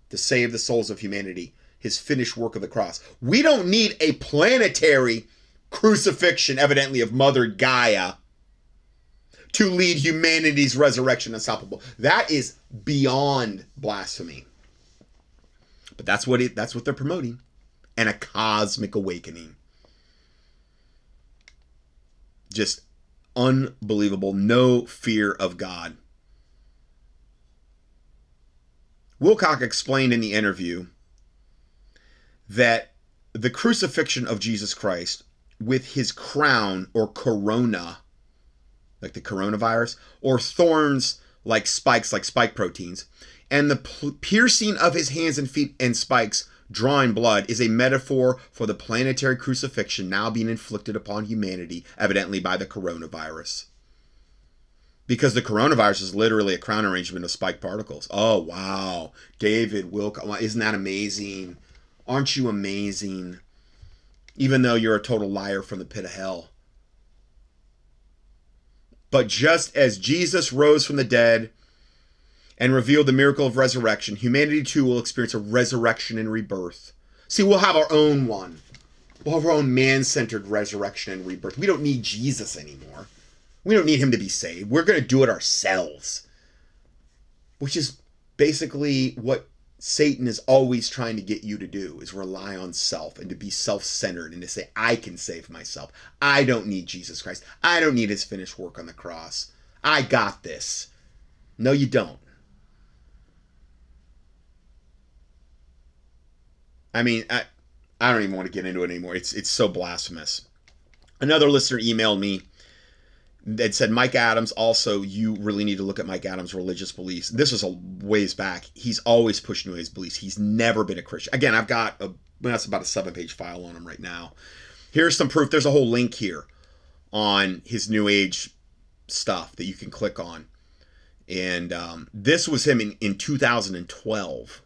to save the souls of humanity, his finished work of the cross. We don't need a planetary crucifixion, evidently of Mother Gaia, to lead humanity's resurrection unstoppable. That is beyond blasphemy. But that's what it that's what they're promoting. And a cosmic awakening just unbelievable. No fear of God. Wilcock explained in the interview that the crucifixion of Jesus Christ with his crown or corona, like the coronavirus, or thorns like spikes, like spike proteins, and the piercing of his hands and feet and spikes drawing blood is a metaphor for the planetary crucifixion now being inflicted upon humanity, evidently by the coronavirus. Because the coronavirus is literally a crown arrangement of spike particles. Oh, wow. David Wilcock. Isn't that amazing? Aren't you amazing? Even though you're a total liar from the pit of hell. But just as Jesus rose from the dead and reveal the miracle of resurrection, humanity too will experience a resurrection and rebirth. See, we'll have our own one. We'll have our own man centered resurrection and rebirth. We don't need Jesus anymore. We don't need him to be saved. We're going to do it ourselves. Which is basically what Satan is always trying to get you to do is rely on self and to be self-centered and to say I can save myself. I don't need Jesus Christ. I don't need his finished work on the cross. I got this. No you don't. I mean, I, I don't even want to get into it anymore. It's it's so blasphemous. Another listener emailed me that said Mike Adams also you really need to look at Mike Adams' religious beliefs. This was a ways back. He's always pushed new his beliefs. He's never been a Christian. Again, I've got a that's about a seven page file on him right now. Here's some proof. There's a whole link here on his new age stuff that you can click on. And um, this was him in, in 2012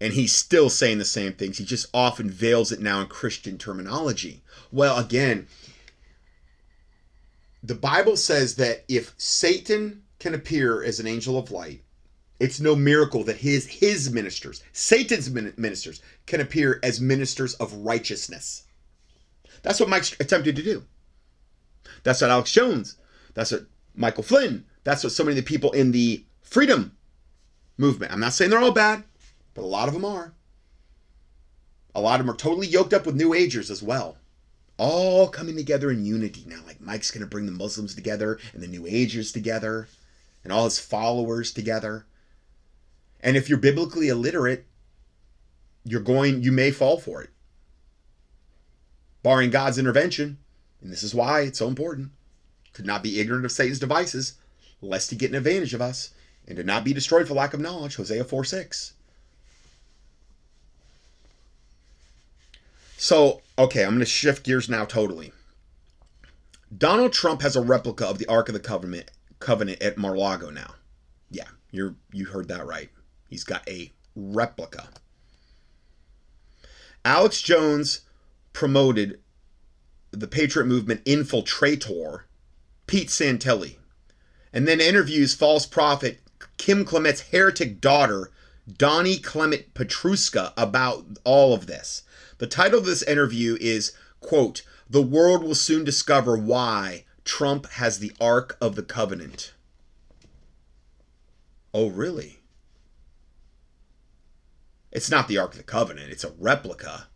and he's still saying the same things. He just often veils it now in Christian terminology. Well, again, the Bible says that if Satan can appear as an angel of light, it's no miracle that his his ministers, Satan's ministers, can appear as ministers of righteousness. That's what Mike attempted to do. That's what Alex Jones. That's what Michael Flynn. That's what so many of the people in the freedom movement. I'm not saying they're all bad but a lot of them are. A lot of them are totally yoked up with New Agers as well. All coming together in unity now. Like Mike's going to bring the Muslims together and the New Agers together and all his followers together. And if you're biblically illiterate, you're going, you may fall for it. Barring God's intervention, And this is why it's so important to not be ignorant of Satan's devices, lest he get an advantage of us, and to not be destroyed for lack of knowledge. Hosea 4 6. So, okay, I'm going to shift gears now totally. Donald Trump has a replica of the Ark of the Covenant covenant at Mar-a-Lago now. Yeah, you're you heard that right. He's got a replica. Alex Jones promoted the Patriot Movement infiltrator Pete Santilli, and then interviews false prophet Kim Clement's heretic daughter Donnie Clement Petruska about all of this. The title of this interview is quote The world will soon discover why Trump has the Ark of the Covenant. Oh, really? It's not the Ark of the Covenant, it's a replica.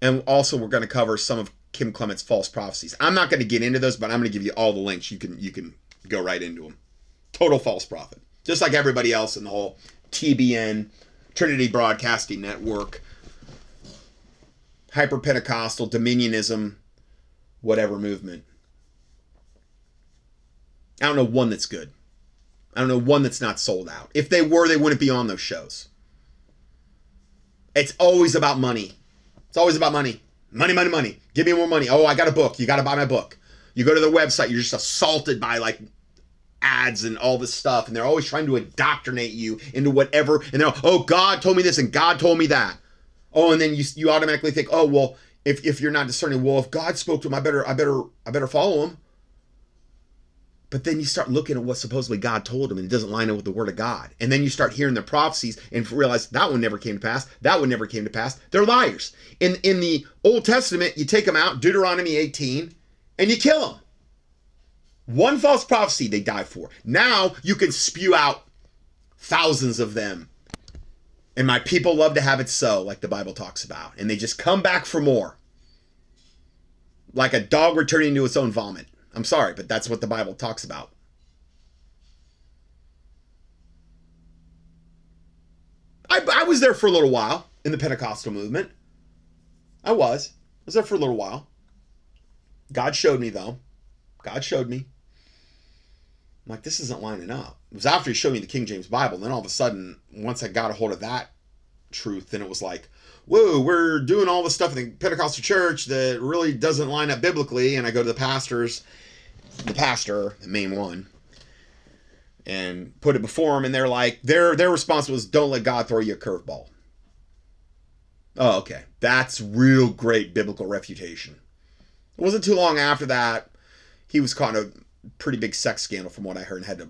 And also we're going to cover some of Kim Clement's false prophecies. I'm not going to get into those, but I'm going to give you all the links. You can you can go right into them. Total false prophet. Just like everybody else in the whole TBN Trinity Broadcasting Network hyper Pentecostal dominionism whatever movement. I don't know one that's good. I don't know one that's not sold out. If they were, they wouldn't be on those shows. It's always about money. It's always about money. Money, money, money. Give me more money. Oh, I got a book. You got to buy my book. You go to their website, you're just assaulted by like ads and all this stuff, and they're always trying to indoctrinate you into whatever. And they're, oh, God told me this and God told me that. Oh, and then you you automatically think, oh, well, if, if you're not discerning, well, if God spoke to him, I better I better I better follow him. But then you start looking at what supposedly God told him and it doesn't line up with the word of God. And then you start hearing the prophecies and realize that one never came to pass. That one never came to pass. They're liars. In in the Old Testament, you take them out, Deuteronomy 18, and you kill them. One false prophecy they die for. Now you can spew out thousands of them. And my people love to have it so, like the Bible talks about. And they just come back for more. Like a dog returning to its own vomit. I'm sorry, but that's what the Bible talks about. I, I was there for a little while in the Pentecostal movement. I was. I was there for a little while. God showed me, though. God showed me. I'm like, this isn't lining up. It was after he showed me the King James Bible. Then all of a sudden, once I got a hold of that truth, then it was like, whoa, we're doing all this stuff in the Pentecostal church that really doesn't line up biblically. And I go to the pastors the pastor, the main one, and put it before him, and they're like, their their response was, "Don't let God throw you a curveball." Oh, okay, that's real great biblical refutation. It wasn't too long after that he was caught in a pretty big sex scandal, from what I heard, and had to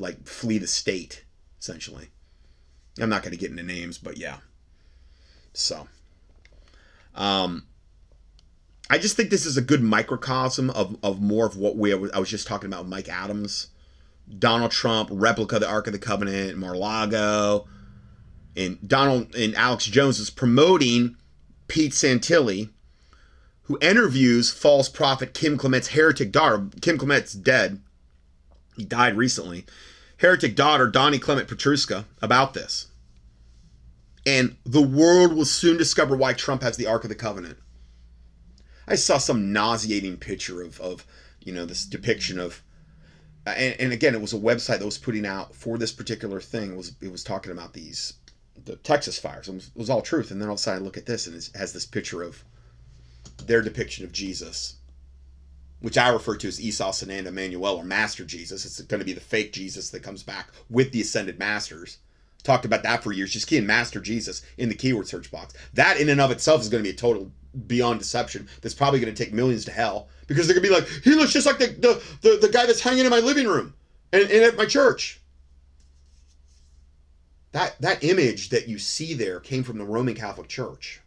like flee the state essentially. I'm not going to get into names, but yeah. So, um, I just think this is a good microcosm of, of more of what we I was just talking about Mike Adams, Donald Trump, replica of the Ark of the Covenant, Mar-a-Lago, and Donald and Alex Jones is promoting Pete Santilli, who interviews false prophet Kim Clement's heretic daughter. Kim Clement's dead. He died recently. Heretic daughter Donnie Clement Petruska about this. And the world will soon discover why Trump has the Ark of the Covenant. I saw some nauseating picture of, of you know, this depiction of, uh, and, and again, it was a website that was putting out for this particular thing. It was it was talking about these the Texas fires. It was, it was all truth, and then all of a sudden I look at this and it has this picture of their depiction of Jesus, which I refer to as Esau Sananda Emmanuel or Master Jesus. It's going to be the fake Jesus that comes back with the ascended masters. Talked about that for years. Just key in Master Jesus in the keyword search box. That in and of itself is going to be a total beyond deception that's probably going to take millions to hell because they're going to be like, he looks just like the, the, the, the guy that's hanging in my living room and, and at my church. That, that image that you see there came from the Roman Catholic Church.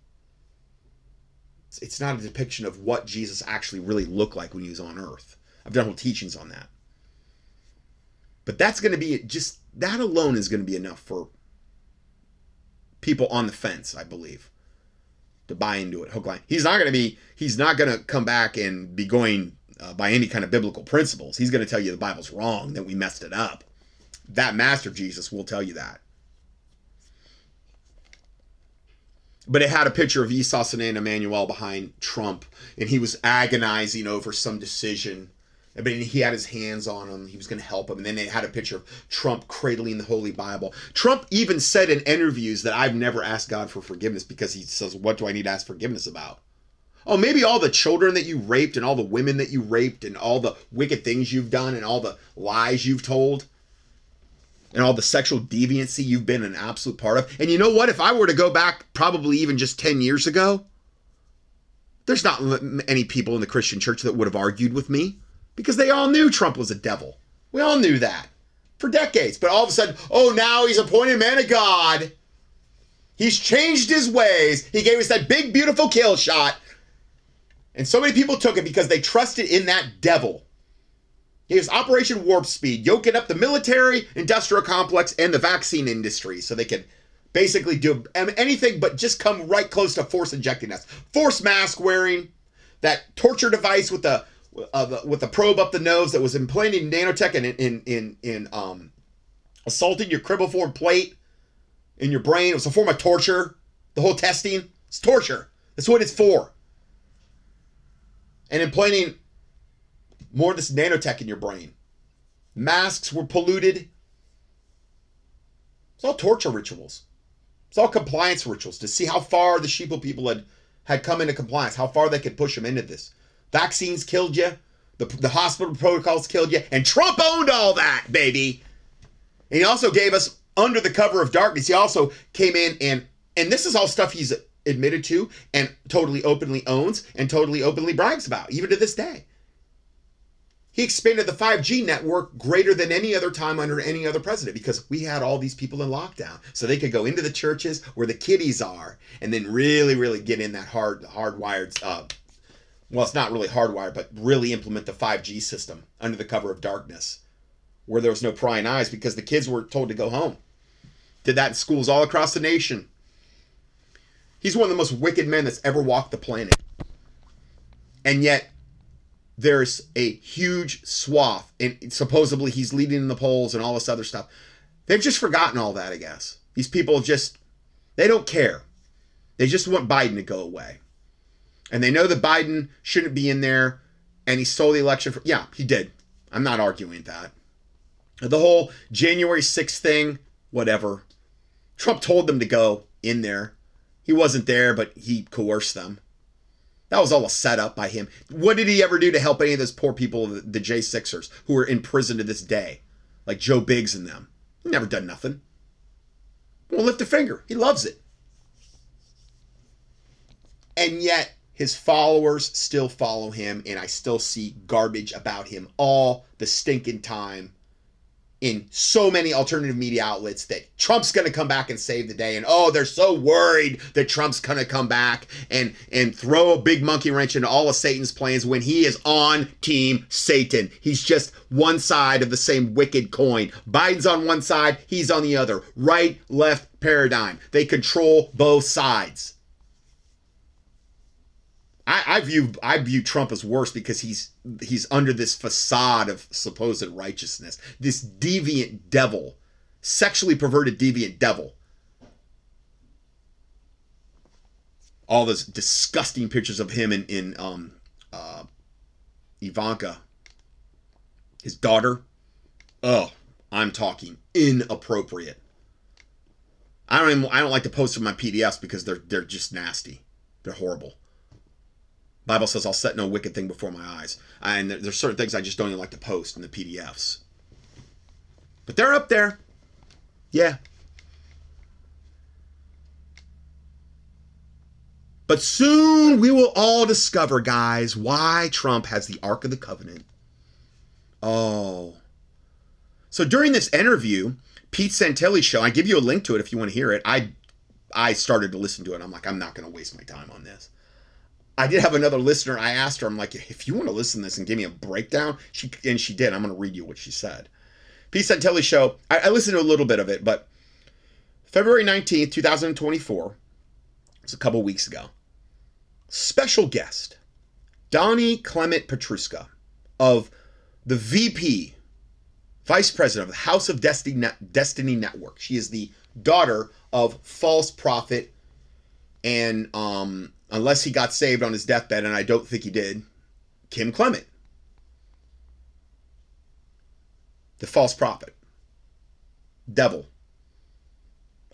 It's, not a depiction of what Jesus actually really looked like when he was on earth. I've done whole teachings on that. But that's going to be just that alone is going to be enough for people on the fence, I believe to buy into it. Hook line. He's not going to be he's not going to come back and be going uh, by any kind of biblical principles. He's going to tell you the bible's wrong that we messed it up. That master jesus will tell you that but it had a picture of Esau and Emmanuel behind Trump, and he was agonizing over some decision. But he had his hands on him. He was going to help him. And then they had a picture of Trump cradling the Holy Bible. Trump even said in interviews that I've never asked God for forgiveness because he says, What do I need to ask forgiveness about? Oh, maybe all the children that you raped and all the women that you raped and all the wicked things you've done and all the lies you've told and all the sexual deviancy you've been an absolute part of. And you know what? If I were to go back probably even just 10 years ago, there's not any people in the Christian church that would have argued with me because they all knew Trump was a devil. We all knew that for decades. But all of a sudden, oh, now he's appointed man of God. He's changed his ways. He gave us that big, beautiful kill shot. And so many people took it because they trusted in that devil. Was Operation Warp Speed, yoking up the military, industrial complex, and the vaccine industry so they could basically do anything but just come right close to force injecting us. Force mask wearing, that torture device with the, uh, with the probe up the nose that was implanting nanotech in in in in um assaulting your cribriform plate in your brain. It was a form of torture. The whole testing, it's torture. That's what it's for. And implanting more of this nanotech in your brain. Masks were polluted. It's all torture rituals. It's all compliance rituals to see how far the sheeple people had, had come into compliance, how far they could push them into this. Vaccines killed you. The, the hospital protocols killed you. And Trump owned all that, baby. And he also gave us under the cover of darkness. He also came in and and this is all stuff he's admitted to and totally openly owns and totally openly brags about, even to this day. He expanded the 5G network greater than any other time under any other president because we had all these people in lockdown. So they could go into the churches where the kiddies are and then really, really get in that hard, hardwired, uh, well, it's not really hardwired, but really implement the 5G system under the cover of darkness where there was no prying eyes because the kids were told to go home. Did that in schools all across the nation. He's one of the most wicked men that's ever walked the planet. And yet, there's a huge swath, and supposedly he's leading in the polls and all this other stuff. They've just forgotten all that, I guess. These people just, they don't care. They just want Biden to go away. And they know that Biden shouldn't be in there, and he stole the election. For, yeah, he did. I'm not arguing that. The whole January 6th thing, whatever. Trump told them to go in there. He wasn't there, but he coerced them. That was all a setup by him. What did he ever do to help any of those poor people, the, the J6ers, who are in prison to this day? Like Joe Biggs and them. He never done nothing. Won't lift a finger. He loves it. And yet, his followers still follow him, and I still see garbage about him all the stinking time in so many alternative media outlets that Trump's going to come back and save the day and oh they're so worried that Trump's going to come back and and throw a big monkey wrench into all of Satan's plans when he is on team Satan. He's just one side of the same wicked coin. Biden's on one side, he's on the other. Right, left paradigm. They control both sides. I, I view I view Trump as worse because he's he's under this facade of supposed righteousness, this deviant devil, sexually perverted deviant devil. All those disgusting pictures of him in in um, uh, Ivanka, his daughter. Oh, I'm talking inappropriate. I don't even, I don't like to post them my PDFs because they're they're just nasty. They're horrible. Bible says, I'll set no wicked thing before my eyes. And there's certain things I just don't even like to post in the PDFs. But they're up there. Yeah. But soon we will all discover, guys, why Trump has the Ark of the Covenant. Oh. So during this interview, Pete Santilli show, I give you a link to it if you want to hear it. I I started to listen to it. I'm like, I'm not going to waste my time on this. I did have another listener. I asked her, I'm like, if you want to listen to this and give me a breakdown, she and she did. I'm going to read you what she said. Pete Telly show. I, I listened to a little bit of it, but February 19th, 2024. It's a couple weeks ago. Special guest, Donnie Clement Petruska of the VP, Vice President of the House of Destiny, Destiny Network. She is the daughter of false prophet And um, unless he got saved on his deathbed, and I don't think he did, Kim Clement, the false prophet, devil.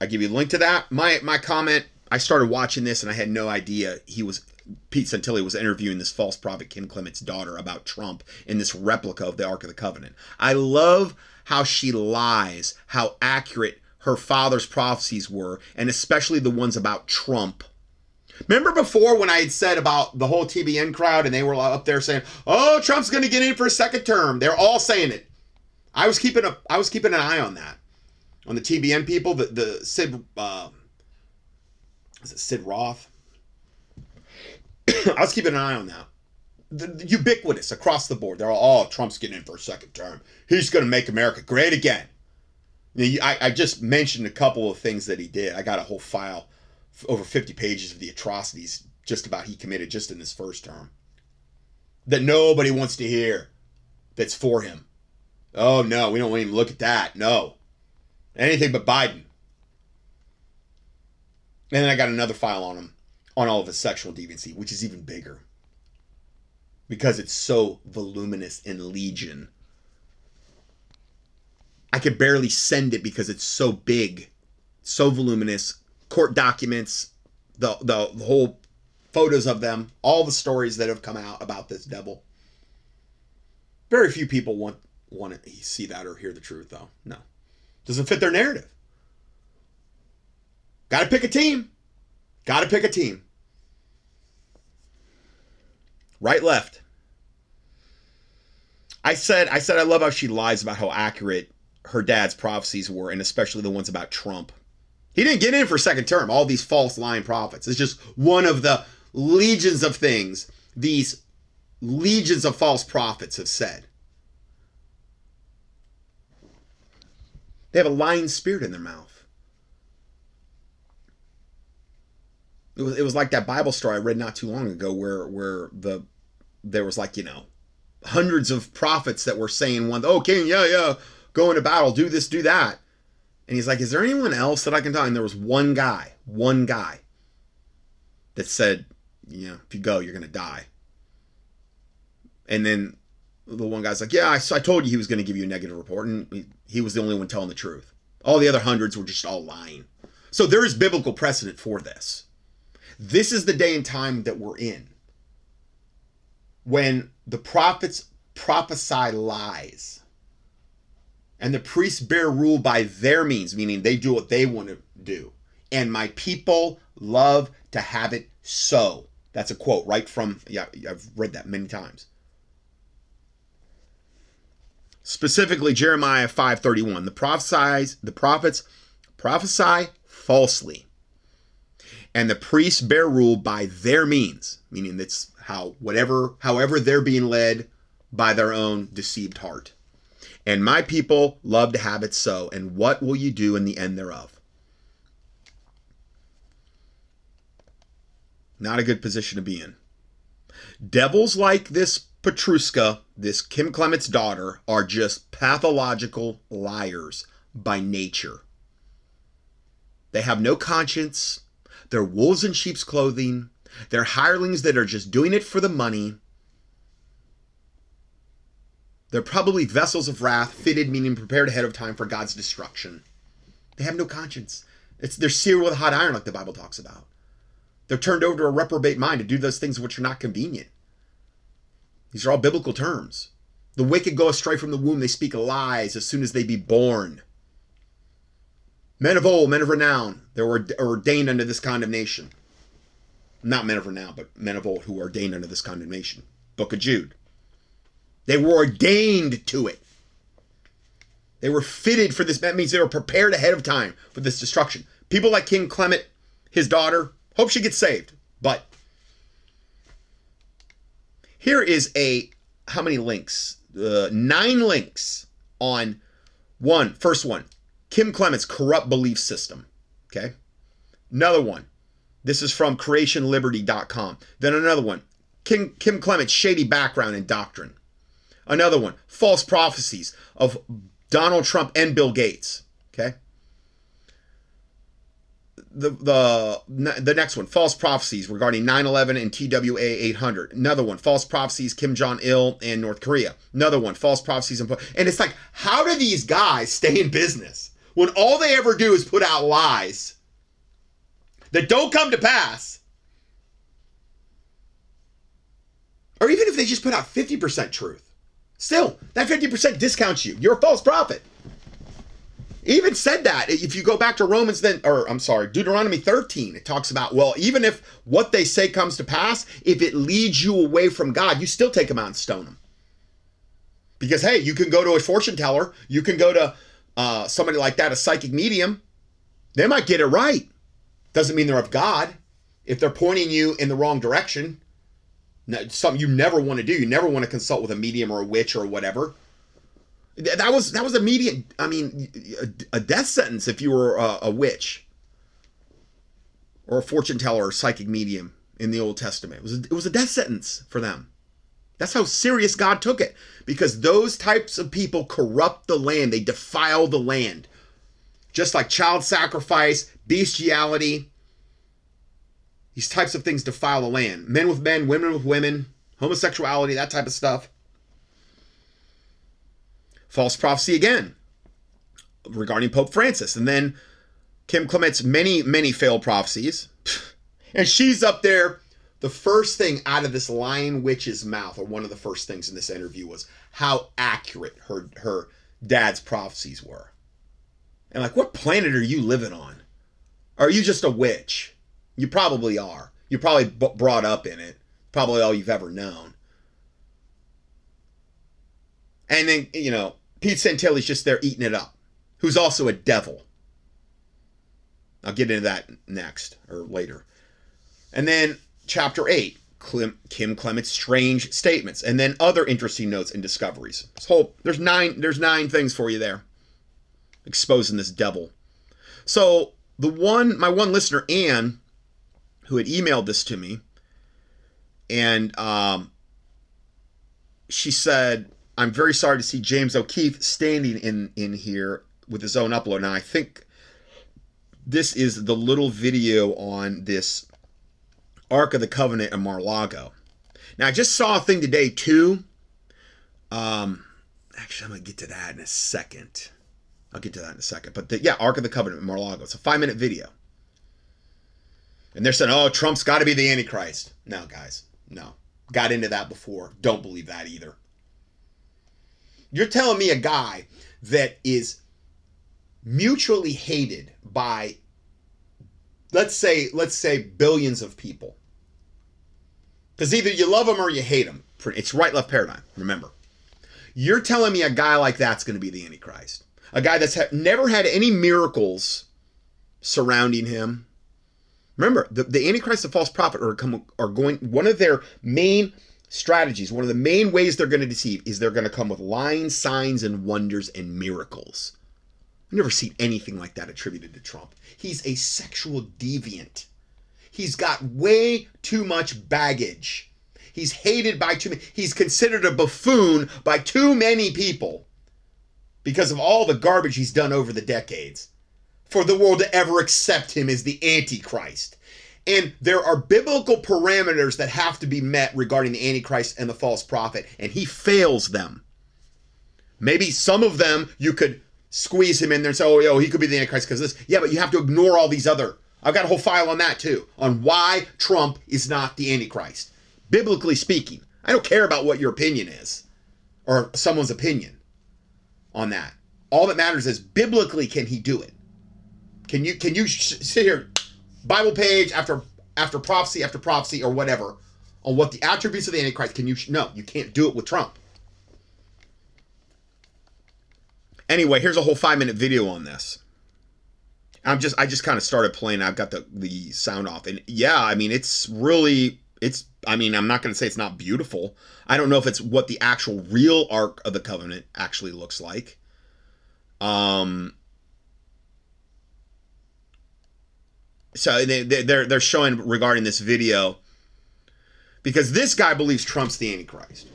I give you a link to that. My my comment. I started watching this and I had no idea he was Pete Santilli was interviewing this false prophet Kim Clement's daughter about Trump in this replica of the Ark of the Covenant. I love how she lies, how accurate her father's prophecies were, and especially the ones about Trump. Remember before when I had said about the whole TBN crowd and they were up there saying, "Oh, Trump's going to get in for a second term." They're all saying it. I was keeping a I was keeping an eye on that. On the TBN people, the the Sid uh, is it Sid Roth? I was keeping an eye on that. The, the ubiquitous across the board. They're all, oh, Trump's getting in for a second term. He's going to make America great again. I, I just mentioned a couple of things that he did. I got a whole file, over 50 pages of the atrocities just about he committed just in his first term that nobody wants to hear that's for him. Oh, no, we don't even look at that. No. Anything but Biden. And then I got another file on him on all of his sexual deviancy, which is even bigger because it's so voluminous in legion. I could barely send it because it's so big, so voluminous. Court documents, the, the, the whole photos of them, all the stories that have come out about this devil. Very few people want want to see that or hear the truth, though. No, doesn't fit their narrative. Got to pick a team. Got to pick a team. Right, left. I said I said I love how she lies about how accurate her dad's prophecies were, and especially the ones about Trump. He didn't get in for second term. All these false lying prophets. It's just one of the legions of things these legions of false prophets have said. They have a lying spirit in their mouth. It was, it was like that Bible story I read not too long ago where where the there was like, you know, hundreds of prophets that were saying one, oh king, yeah, yeah, go into battle, do this, do that. And he's like, Is there anyone else that I can tell? And there was one guy, one guy that said, you know, if you go, you're gonna die. And then the one guy's like, Yeah, I, I told you he was gonna give you a negative report, and he, he was the only one telling the truth. All the other hundreds were just all lying. So there is biblical precedent for this. This is the day and time that we're in when the prophets prophesy lies and the priests bear rule by their means, meaning they do what they want to do. And my people love to have it so. That's a quote right from, yeah, I've read that many times. Specifically, Jeremiah 5:31. The prophesies, the prophets prophesy falsely. And the priests bear rule by their means, meaning that's how whatever however they're being led by their own deceived heart. And my people love to have it so, and what will you do in the end thereof? Not a good position to be in. Devils like this Petruska, this Kim Clement's daughter, are just pathological liars by nature. They have no conscience. They're wolves in sheep's clothing. They're hirelings that are just doing it for the money. They're probably vessels of wrath, fitted, meaning prepared ahead of time for God's destruction. They have no conscience. It's they're seared with hot iron, like the Bible talks about. They're turned over to a reprobate mind to do those things which are not convenient. These are all biblical terms. The wicked go astray from the womb, they speak lies as soon as they be born. Men of old, men of renown, they were ordained under this condemnation not men of renown, but men of old who were ordained under this condemnation. Book of Jude. They were ordained to it. They were fitted for this. That means they were prepared ahead of time for this destruction. People like Kim Clement, his daughter, hope she gets saved. But here is a how many links? Uh, nine links on one. First one, Kim Clement's corrupt belief system. Okay. Another one, this is from creationliberty.com. Then another one, Kim, Kim Clement's shady background and doctrine. Another one, false prophecies of Donald Trump and Bill Gates. Okay. the the the next one, false prophecies regarding 9/11 and TWA 800. Another one, false prophecies Kim Jong Il and North Korea. Another one, false prophecies and and it's like, how do these guys stay in business when all they ever do is put out lies that don't come to pass? Or even if they just put out 50% truth, still that 50% discounts you. You're a false prophet even said that if you go back to Romans then or I'm sorry, Deuteronomy 13, it talks about well, even if what they say comes to pass, if it leads you away from God, you still take them out and stone them. Because hey, you can go to a fortune teller, you can go to uh, somebody like that, a psychic medium. They might get it right. Doesn't mean they're of God. If they're pointing you in the wrong direction, something you never want to do. You never want to consult with a medium or a witch or whatever. That was that was immediate. I mean, a, a death sentence if you were a, a, witch or a fortune teller or psychic medium in the Old Testament. It was a, it was a death sentence for them. That's how serious God took it because those types of people corrupt the land. They defile the land, just like child sacrifice, bestiality. These types of things defile the land. Men with men, women with women, homosexuality, that type of stuff false prophecy again regarding Pope Francis. And then Kim Clement's many, many failed prophecies. And she's up there. The first thing out of this lying witch's mouth, or one of the first things in this interview, was how accurate her her dad's prophecies were. And like, what planet are you living on? Are you just a witch? You probably are. You're probably b- brought up in it. Probably all you've ever known. And then, you know, Pete Santilli's just there eating it up, who's also a devil. I'll get into that next or later. And then chapter 8, Kim Clement's strange statements, and then other interesting notes and discoveries. This whole there's nine there's nine things for you there. Exposing this devil. So the one my one listener, Anne, who had emailed this to me, and um, she said I'm very sorry to see James O'Keefe standing in in here with his own upload. Now I think this is the little video on this Ark of the Covenant in Mar-Lago. Now I just saw a thing today too. Um, actually, I'm gonna get to that in a second. I'll get to that in a second. But the, yeah, Ark of the Covenant in Mar-Lago. It's a five minute video. And they're saying, oh, Trump's got to be the Antichrist. No, guys, no. Got into that before. Don't believe that either. You're telling me a guy that is mutually hated by let's say let's say billions of people. Cuz either you love him or you hate him. It's right left paradigm, remember. You're telling me a guy like that's going to be the antichrist. A guy that's ha- never had any miracles surrounding him. Remember, the, the antichrist and false prophet are, come, are going one of their main strategies, one of the main ways they're going to deceive is they're going to come with lying signs and wonders and miracles. I've never seen anything like that attributed to Trump. He's a sexual deviant. He's got way too much baggage. He's hated by too many. He's considered a buffoon by too many people because of all the garbage he's done over the decades for the world to ever accept him as the Antichrist. And there are biblical parameters that have to be met regarding the Antichrist and the false prophet, and he fails them. Maybe some of them you could squeeze him in there and say, oh, yo, he could be the Antichrist because this. Yeah, but you have to ignore all these other. I've got a whole file on that too, on why Trump is not the Antichrist. Biblically speaking, I don't care about what your opinion is or someone's opinion on that. All that matters is biblically, can he do it? Can you can you sit here Bible page after after prophecy after prophecy or whatever on what the attributes of the Antichrist can you no, you can't do it with Trump. Anyway, here's a whole five minute video on this. I'm just I just kind of started playing. I've got the the sound off, and yeah, I mean it's really it's. I mean I'm not going to say it's not beautiful. I don't know if it's what the actual real Ark of the Covenant actually looks like. Um, so they, they're they're showing regarding this video because this guy believes Trump's the Antichrist.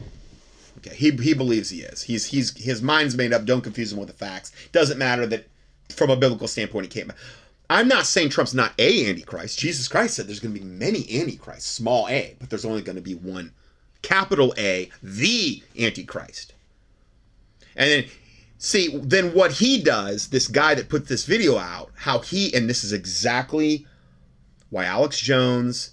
Okay, he he believes he is. He's he's his mind's made up. Don't confuse him with the facts. Doesn't matter that from a biblical standpoint he can't. I'm not saying Trump's not a antichrist. Jesus Christ said there's going to be many antichrists, small a, but there's only going to be one capital A, the antichrist. And then see, then what he does, this guy that put this video out, how he and this is exactly why Alex Jones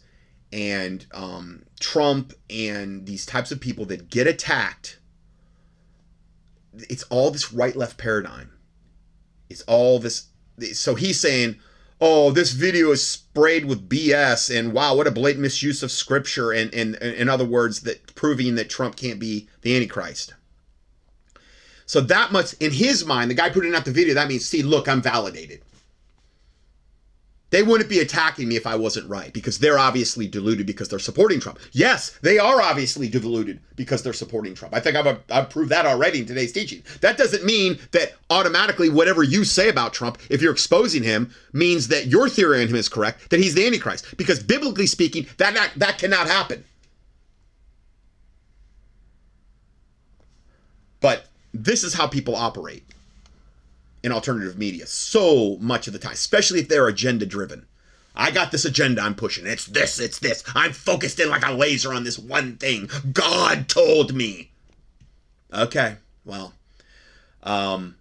and um, Trump and these types of people that get attacked. It's all this right left paradigm. It's all this. So he's saying, oh, this video is sprayed with BS, and wow, what a blatant misuse of scripture, and, and, and in other words, that proving that Trump can't be the Antichrist. So that much in his mind, the guy putting out the video, that means, see, look, I'm validated. They wouldn't be attacking me if I wasn't right because they're obviously deluded because they're supporting Trump. Yes, they are obviously deluded because they're supporting Trump. I think I've, I've proved that already in today's teaching. That doesn't mean that automatically whatever you say about Trump, if you're exposing him, means that your theory on him is correct, that he's the Antichrist. Because biblically speaking, that, that, that cannot happen. But this is how people operate in alternative media so much of the time, especially if they're agenda driven. I got this agenda I'm pushing. It's this, it's this. I'm focused in like a laser on this one thing. God told me. Okay, well, um,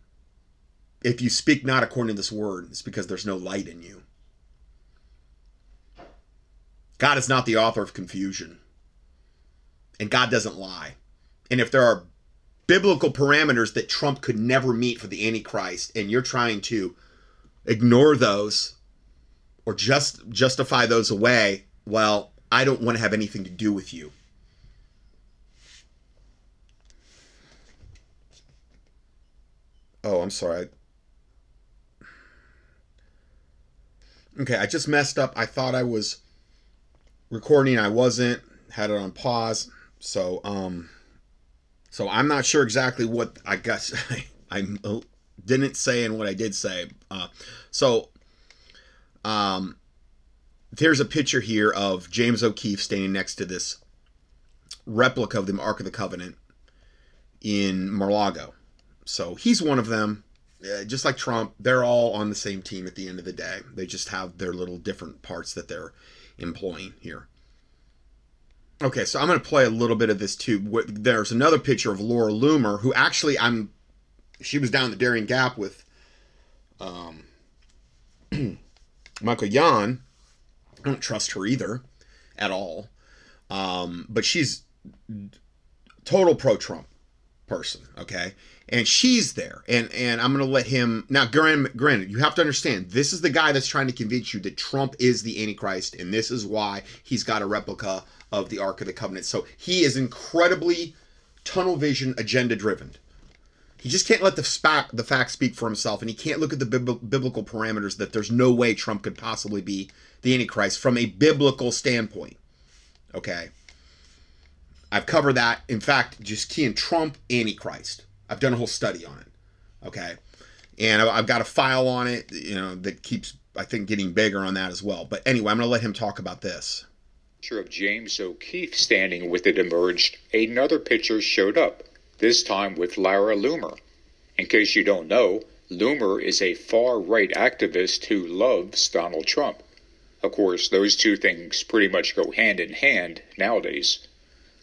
if you speak not according to this word, it's because there's no light in you. God is not the author of confusion. And God doesn't lie. And if there are biblical parameters that Trump could never meet for the Antichrist, and you're trying to ignore those or just justify those away, well, I don't want to have anything to do with you. Oh, I'm sorry. Okay, I just messed up. I thought I was recording. I wasn't. Had it on pause. So, um, so I'm not sure exactly what I guess I, I didn't say and what I did say. Uh, so um, there's a picture here of James O'Keefe standing next to this replica of the Ark of the Covenant in Mar-Lago. So he's one of them. Just like Trump, they're all on the same team at the end of the day. They just have their little different parts that they're employing here. Okay, so I'm going to play a little bit of this too. There's another picture of Laura Loomer, who actually I'm. She was down the Darien Gap with um, Michael Yon. I don't trust her either, at all. Um, but she's total pro-Trump person. Okay, and she's there, and and I'm going to let him now. Granted, granted, you have to understand this is the guy that's trying to convince you that Trump is the Antichrist, and this is why he's got a replica of the Ark of the Covenant. So he is incredibly tunnel vision, agenda driven. He just can't let the fact the fact speak for himself, and he can't look at the biblical parameters that there's no way Trump could possibly be the Antichrist from a biblical standpoint. Okay, I've covered that. In fact, just key in Trump Antichrist. I've done a whole study on it. Okay, and I've got a file on it, you know, that keeps I think getting bigger on that as well. But anyway, I'm going to let him talk about this of James O'Keefe standing with it emerged, another picture showed up, this time with Laura Loomer. In case you don't know, Loomer is a far right activist who loves Donald Trump. Of course, those two things pretty much go hand in hand nowadays.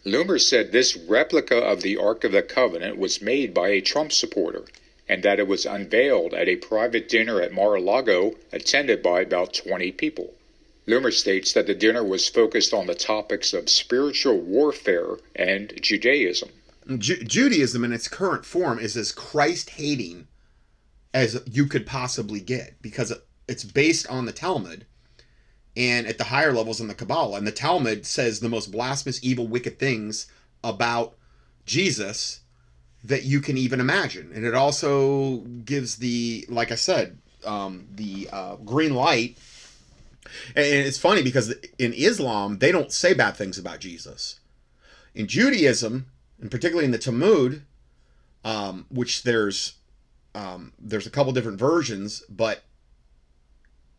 Loomer said this replica of the Ark of the Covenant was made by a Trump supporter and that it was unveiled at a private dinner at Mar a Lago attended by about 20 people. Loomer states that the dinner was focused on the topics of spiritual warfare and Judaism. Ju- Judaism in its current form is as Christ hating as you could possibly get because it's based on the Talmud and at the higher levels in the Kabbalah. And the Talmud says the most blasphemous, evil, wicked things about Jesus that you can even imagine. And it also gives the, like I said, um, the uh, green light and it's funny because in Islam, they don't say bad things about Jesus. In Judaism, and particularly in the Talmud, um, which there's um, there's a couple different versions, but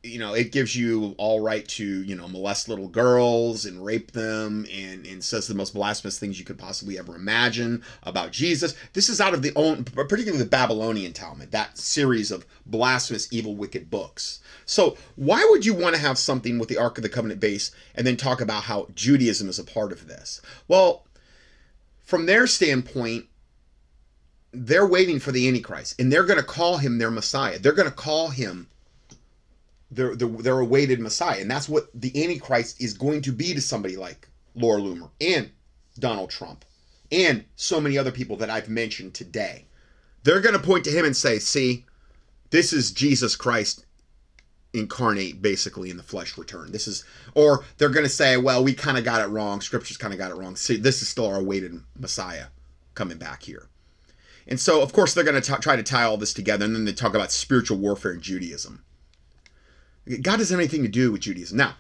you know, it gives you all right to, you know, molest little girls and rape them and, and says the most blasphemous things you could possibly ever imagine about Jesus. This is out of the own, particularly the Babylonian Talmud, that series of blasphemous, evil, wicked books. So why would you want to have something with the Ark of the Covenant base and then talk about how Judaism is a part of this? Well, from their standpoint, they're waiting for the Antichrist and they're going to call him their Messiah. They're going to call him their, their, their awaited Messiah. And that's what the Antichrist is going to be to somebody like Laura Loomer and Donald Trump and so many other people that I've mentioned today. They're going to point to him and say, see, this is Jesus Christ incarnate basically in the flesh return. This is, or they're going to say, well, we kind of got it wrong. Scripture's kind of got it wrong. See, this is still our awaited Messiah coming back here. And so, of course, they're going to try to tie all this together, and then they talk about spiritual warfare in Judaism. God doesn't have anything to do with Judaism. Now,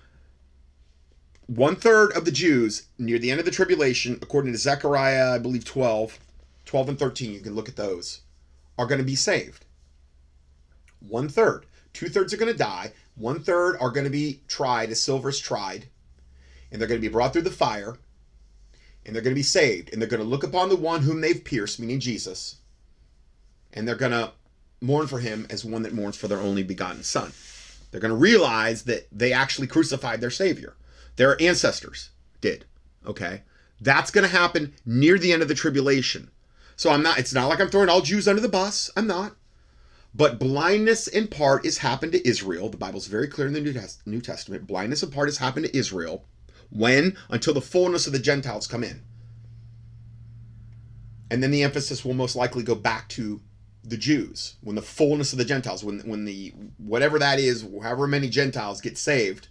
one third of the Jews near the end of the tribulation, according to Zechariah, I believe 12, 12 and 13, you can look at those, are going to be saved. One third. Two thirds are going to die. One third are going to be tried as silver is tried. And they're going to be brought through the fire. And they're going to be saved. And they're going to look upon the one whom they've pierced, meaning Jesus. And they're going to mourn for him as one that mourns for their only begotten son. They're going to realize that they actually crucified their Savior. Their ancestors did. Okay? That's going to happen near the end of the tribulation. So I'm not, it's not like I'm throwing all Jews under the bus. I'm not. But blindness in part is happened to Israel. The Bible's very clear in the New, Testament. Blindness in part has happened to Israel. When? Until the fullness of the Gentiles come in. And then the emphasis will most likely go back to the Jews, when the fullness of the Gentiles, when when the whatever that is, however many Gentiles get saved.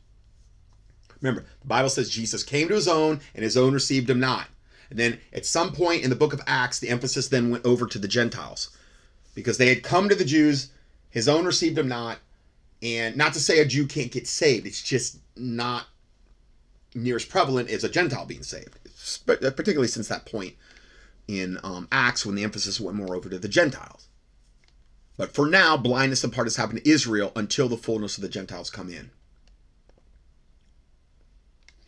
Remember, the Bible says Jesus came to his own, and his own received him not. And then at some point in the book of Acts, the emphasis then went over to the Gentiles. Because they had come to the Jews, his own received him not. And not to say a Jew can't get saved, it's just not near as prevalent as a Gentile being saved, particularly since that point in um, Acts when the emphasis went more over to the Gentiles. But for now, blindness in part has happened to Israel until the fullness of the Gentiles come in.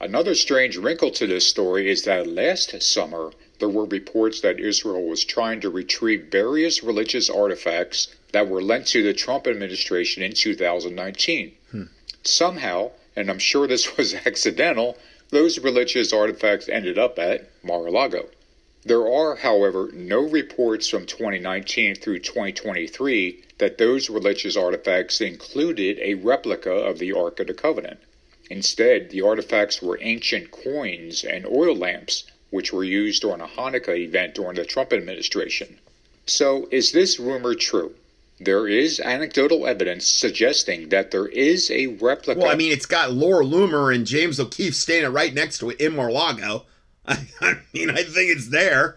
Another strange wrinkle to this story is that last summer there were reports that Israel was trying to retrieve various religious artifacts that were lent to the Trump administration in 2019. Hmm. Somehow, and I'm sure this was accidental, those religious artifacts ended up at Mar a Lago. There are, however, no reports from 2019 through 2023 that those religious artifacts included a replica of the Ark of the Covenant. Instead, the artifacts were ancient coins and oil lamps, which were used during a Hanukkah event during the Trump administration. So, is this rumor true? There is anecdotal evidence suggesting that there is a replica. Well, I mean, it's got Laura Loomer and James O'Keefe standing right next to it in Mar-Lago. I mean, I think it's there.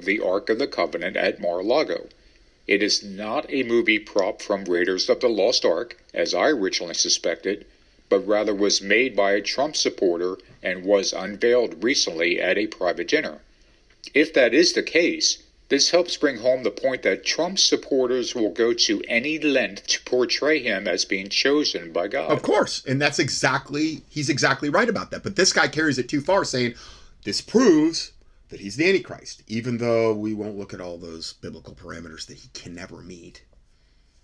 The Ark of the Covenant at Mar-a-Lago. It is not a movie prop from Raiders of the Lost Ark, as I originally suspected, but rather was made by a Trump supporter and was unveiled recently at a private dinner. If that is the case, this helps bring home the point that Trump supporters will go to any length to portray him as being chosen by God. Of course. And that's exactly, he's exactly right about that. But this guy carries it too far, saying this proves that he's the Antichrist, even though we won't look at all those biblical parameters that he can never meet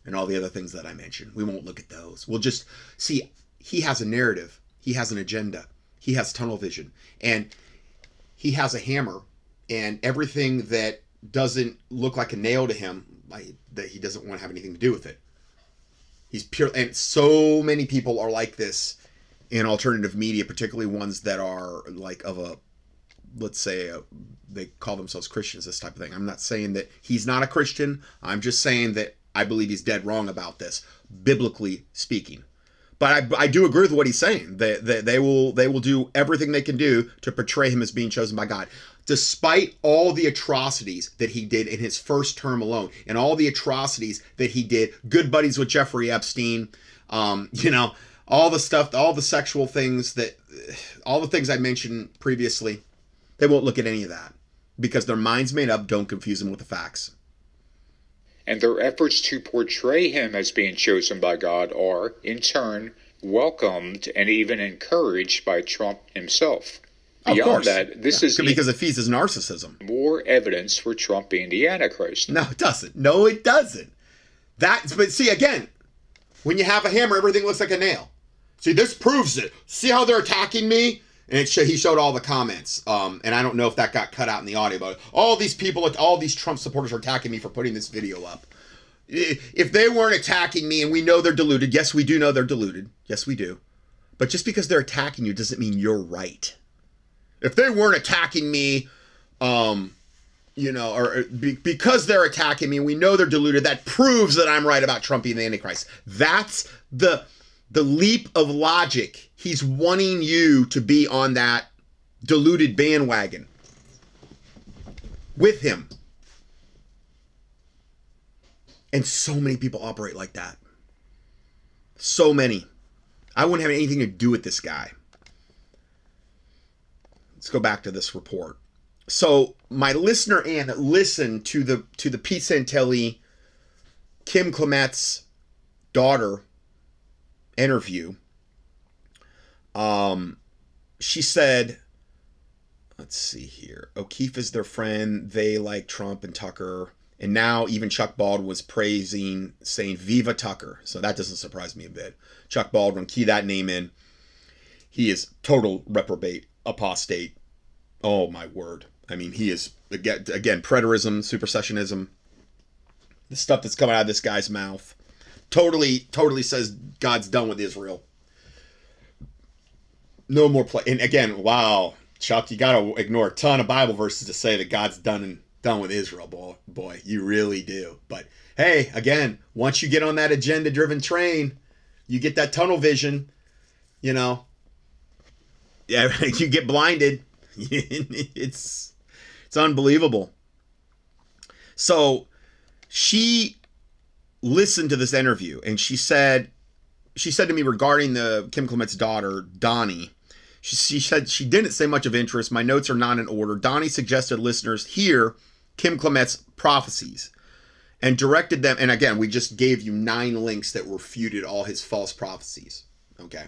and all the other things that I mentioned. We won't look at those. We'll just see he has a narrative, he has an agenda, he has tunnel vision, and he has a hammer, and everything that doesn't look like a nail to him, that he doesn't want to have anything to do with it. He's pure, and so many people are like this in alternative media, particularly ones that are like of a, let's say, a, they call themselves Christians, this type of thing. I'm not saying that he's not a Christian. I'm just saying that I believe he's dead wrong about this, biblically speaking. But I, I do agree with what he's saying. They, they, they will they will do everything they can do to portray him as being chosen by God despite all the atrocities that he did in his first term alone and all the atrocities that he did good buddies with jeffrey epstein um, you know all the stuff all the sexual things that all the things i mentioned previously they won't look at any of that because their minds made up don't confuse them with the facts and their efforts to portray him as being chosen by God are, in turn, welcomed and even encouraged by Trump himself. Of course. that, this Yeah, is because it feeds his narcissism. more evidence for Trump being the Antichrist. No, it doesn't. No, it doesn't. That's but see again, when you have a hammer, everything looks like a nail. See, this proves it. See how they're attacking me? And sho- he showed all the comments. Um, and I don't know if that got cut out in the audio, but all these people, all these Trump supporters are attacking me for putting this video up. If they weren't attacking me, and we know they're deluded, yes, we do know they're deluded. Yes, we do. But just because they're attacking you doesn't mean you're right. If they weren't attacking me, um, you know, or or be, because they're attacking me, we know they're deluded. That proves that I'm right about Trump being the Antichrist. That's the the leap of logic. He's wanting you to be on that deluded bandwagon with him. And so many people operate like that. So many. I wouldn't have anything to do with this guy. Let's go back to this report so my listener Ann listened to the to the Pete Santilli Kim Clement's daughter interview um she said let's see here O'Keefe is their friend they like Trump and Tucker and now even Chuck Baldwin was praising saying Viva Tucker so that doesn't surprise me a bit Chuck Baldwin key that name in he is total reprobate apostate Oh my word! I mean, he is again, again preterism, supersessionism. The stuff that's coming out of this guy's mouth, totally, totally says God's done with Israel. No more play. And again, wow, Chuck, you got to ignore a ton of Bible verses to say that God's done and done with Israel, boy. Boy, you really do. But hey, again, once you get on that agenda-driven train, you get that tunnel vision. You know, yeah, you get blinded it's it's unbelievable. So she listened to this interview and she said she said to me regarding the Kim Clement's daughter, Donnie. She, she said she didn't say much of interest. My notes are not in order. Donnie suggested listeners hear Kim Clement's prophecies and directed them. And again, we just gave you nine links that refuted all his false prophecies. Okay.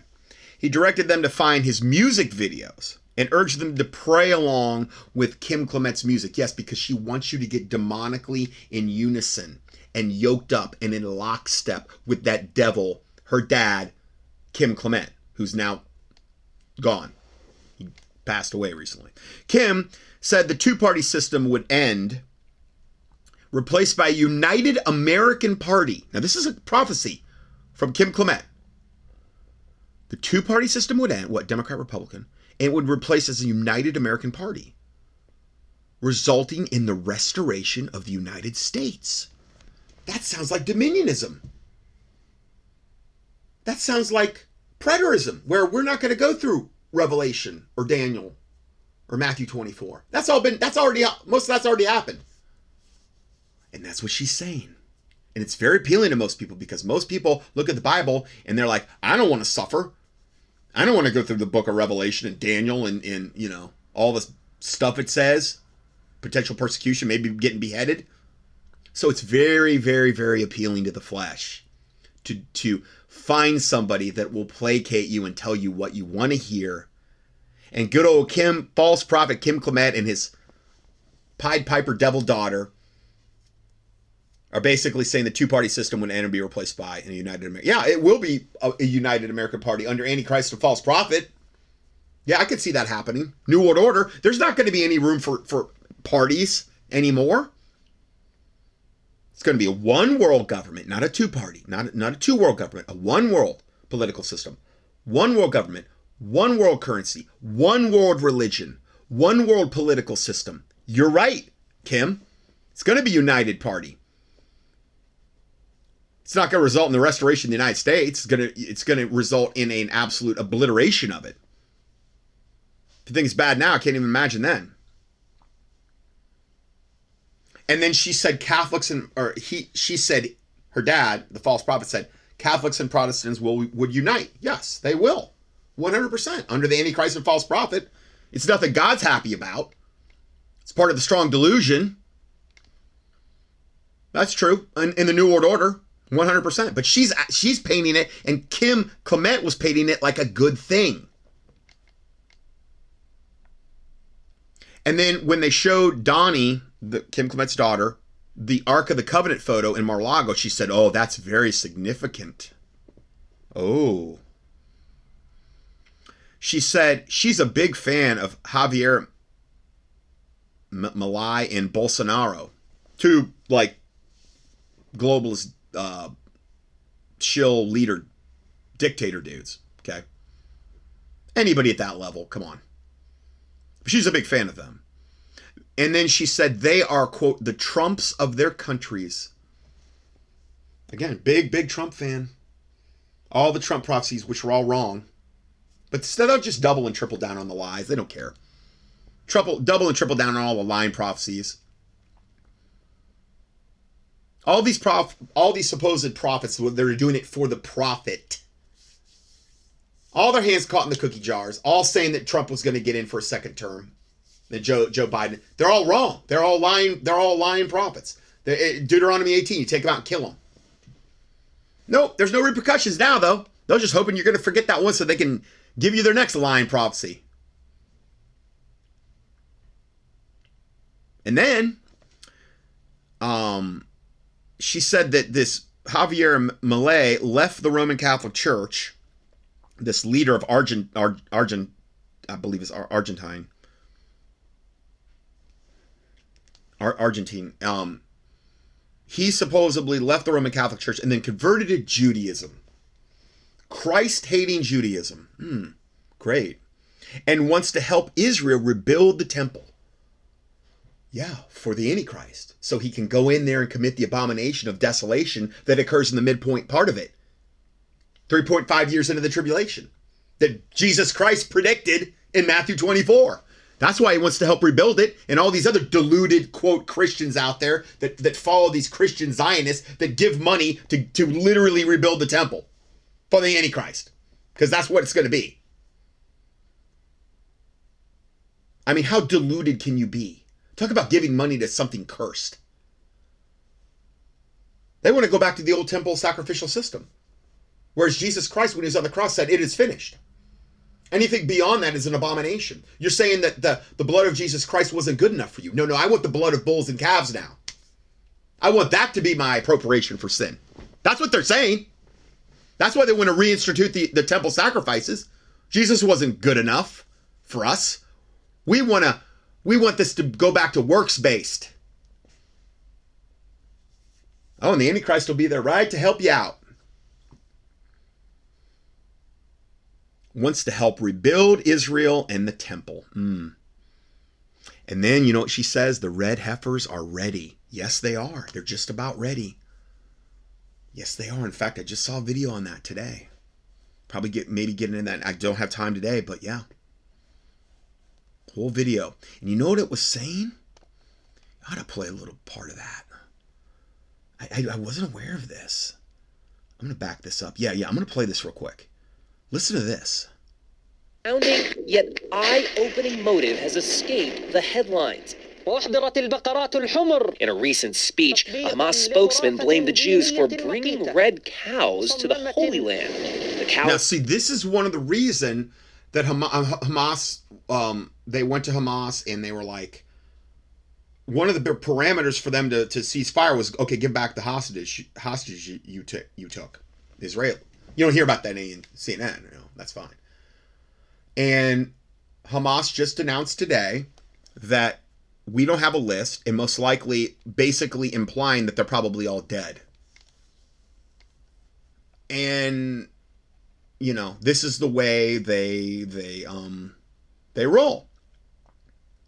He directed them to find his music videos and urged them to pray along with Kim Clement's music. Yes, because she wants you to get demonically in unison and yoked up and in lockstep with that devil, her dad, Kim Clement, who's now gone. He passed away recently. Kim said the two party system would end, replaced by a united American party. Now, this is a prophecy from Kim Clement. The two party system would end, what, Democrat, Republican, and would replace as a united American party, resulting in the restoration of the United States. That sounds like dominionism. That sounds like preterism, where we're not going to go through Revelation or Daniel or Matthew 24. That's all been, that's already, most of that's already happened. And that's what she's saying. And it's very appealing to most people because most people look at the Bible and they're like, I don't want to suffer. I don't want to go through the book of Revelation and Daniel and, and you know, all this stuff it says, potential persecution, maybe getting beheaded. So it's very, very, very appealing to the flesh to to find somebody that will placate you and tell you what you want to hear. And good old Kim, false prophet Kim Clement and his Pied Piper devil daughter are basically saying the two-party system would end and be replaced by a united America. Yeah, it will be a, a united American party under Antichrist and false prophet. Yeah, I could see that happening. New World Order. There's not going to be any room for for parties anymore. It's going to be a one world government, not a two party, not not a two world government, a one world political system, one world government, one world currency, one world religion, one world political system. You're right, Kim. It's going to be united party. It's not going to result in the restoration of the United States. It's going to it's going to result in an absolute obliteration of it. If you think it's bad now, I can't even imagine then. And then she said Catholics and or he she said her dad, the false prophet said Catholics and Protestants will would unite. Yes, they will. 100% under the antichrist and false prophet. It's nothing God's happy about. It's part of the strong delusion. That's true. In, in the New World Order, 100%. But she's she's painting it, and Kim Clement was painting it like a good thing. And then when they showed Donnie, the, Kim Clement's daughter, the Ark of the Covenant photo in Mar-Lago, she said, "Oh, that's very significant." Oh. She said she's a big fan of Javier M- Milei and Bolsonaro, two like globalist uh, shill leader dictator dudes. Okay. Anybody at that level, come on. She's a big fan of them. And then she said they are, quote, the Trumps of their countries. Again, big, big Trump fan. All the Trump prophecies, which were all wrong. But they don't just double and triple down on the lies. They don't care. Triple, double and triple down on all the lying prophecies. All these prof, all these supposed prophets, they're doing it for the profit. All their hands caught in the cookie jars, all saying that Trump was going to get in for a second term. Joe Joe Biden, they're all wrong. They're all lying. They're all lying prophets. Eh, Deuteronomy 18, you take them out and kill them. Nope, there's no repercussions now though. They're just hoping you're going to forget that one so they can give you their next lying prophecy. And then, um, she said that this Javier Milei left the Roman Catholic Church, this leader of Argent, Ar, Argent, I believe is Argentine, Ar, Argentine. Um, he supposedly left the Roman Catholic Church and then converted to Judaism. Christ hating Judaism. Hmm, great. And wants to help Israel rebuild the temple. Yeah, for the Antichrist. So he can go in there and commit the abomination of desolation that occurs in the midpoint part of it. 3.5 years into the tribulation that Jesus Christ predicted in Matthew 24. That's why he wants to help rebuild it. And all these other deluded, quote, Christians out there that, that follow these Christian Zionists that give money to, to literally rebuild the temple for the Antichrist. Because that's what it's going to be. I mean, how deluded can you be? Talk about giving money to something cursed. They want to go back to the old temple sacrificial system. Whereas Jesus Christ, when he was on the cross, said, It is finished. Anything beyond that is an abomination. You're saying that the, the blood of Jesus Christ wasn't good enough for you. No, no, I want the blood of bulls and calves now. I want that to be my appropriation for sin. That's what they're saying. That's why they want to reinstitute the, the temple sacrifices. Jesus wasn't good enough for us. We want to we want this to go back to works based. Oh, and the Antichrist will be there, right, to help you out. Wants to help rebuild Israel and the temple. Mm. And then, you know what she says? The red heifers are ready. Yes, they are. They're just about ready. Yes, they are. In fact, I just saw a video on that today. Probably get maybe getting in that. I don't have time today, but yeah whole video. And you know what it was saying? I ought to play a little part of that. I, I, I wasn't aware of this. I'm to back this up. Yeah, yeah, I'm to play this real quick. Listen to this. Founding yet eye-opening motive has escaped the headlines. In a recent speech, a Hamas spokesman blamed the Jews for bringing red cows to the Holy Land. The cow- now, see, this is one of the reason that Hamas um, they went to Hamas and they were like, one of the parameters for them to, to cease fire was okay, give back the hostage hostage you, you took you took Israel. You don't hear about that in CNN. You know, that's fine. And Hamas just announced today that we don't have a list, and most likely, basically implying that they're probably all dead. And you know, this is the way they they um they roll.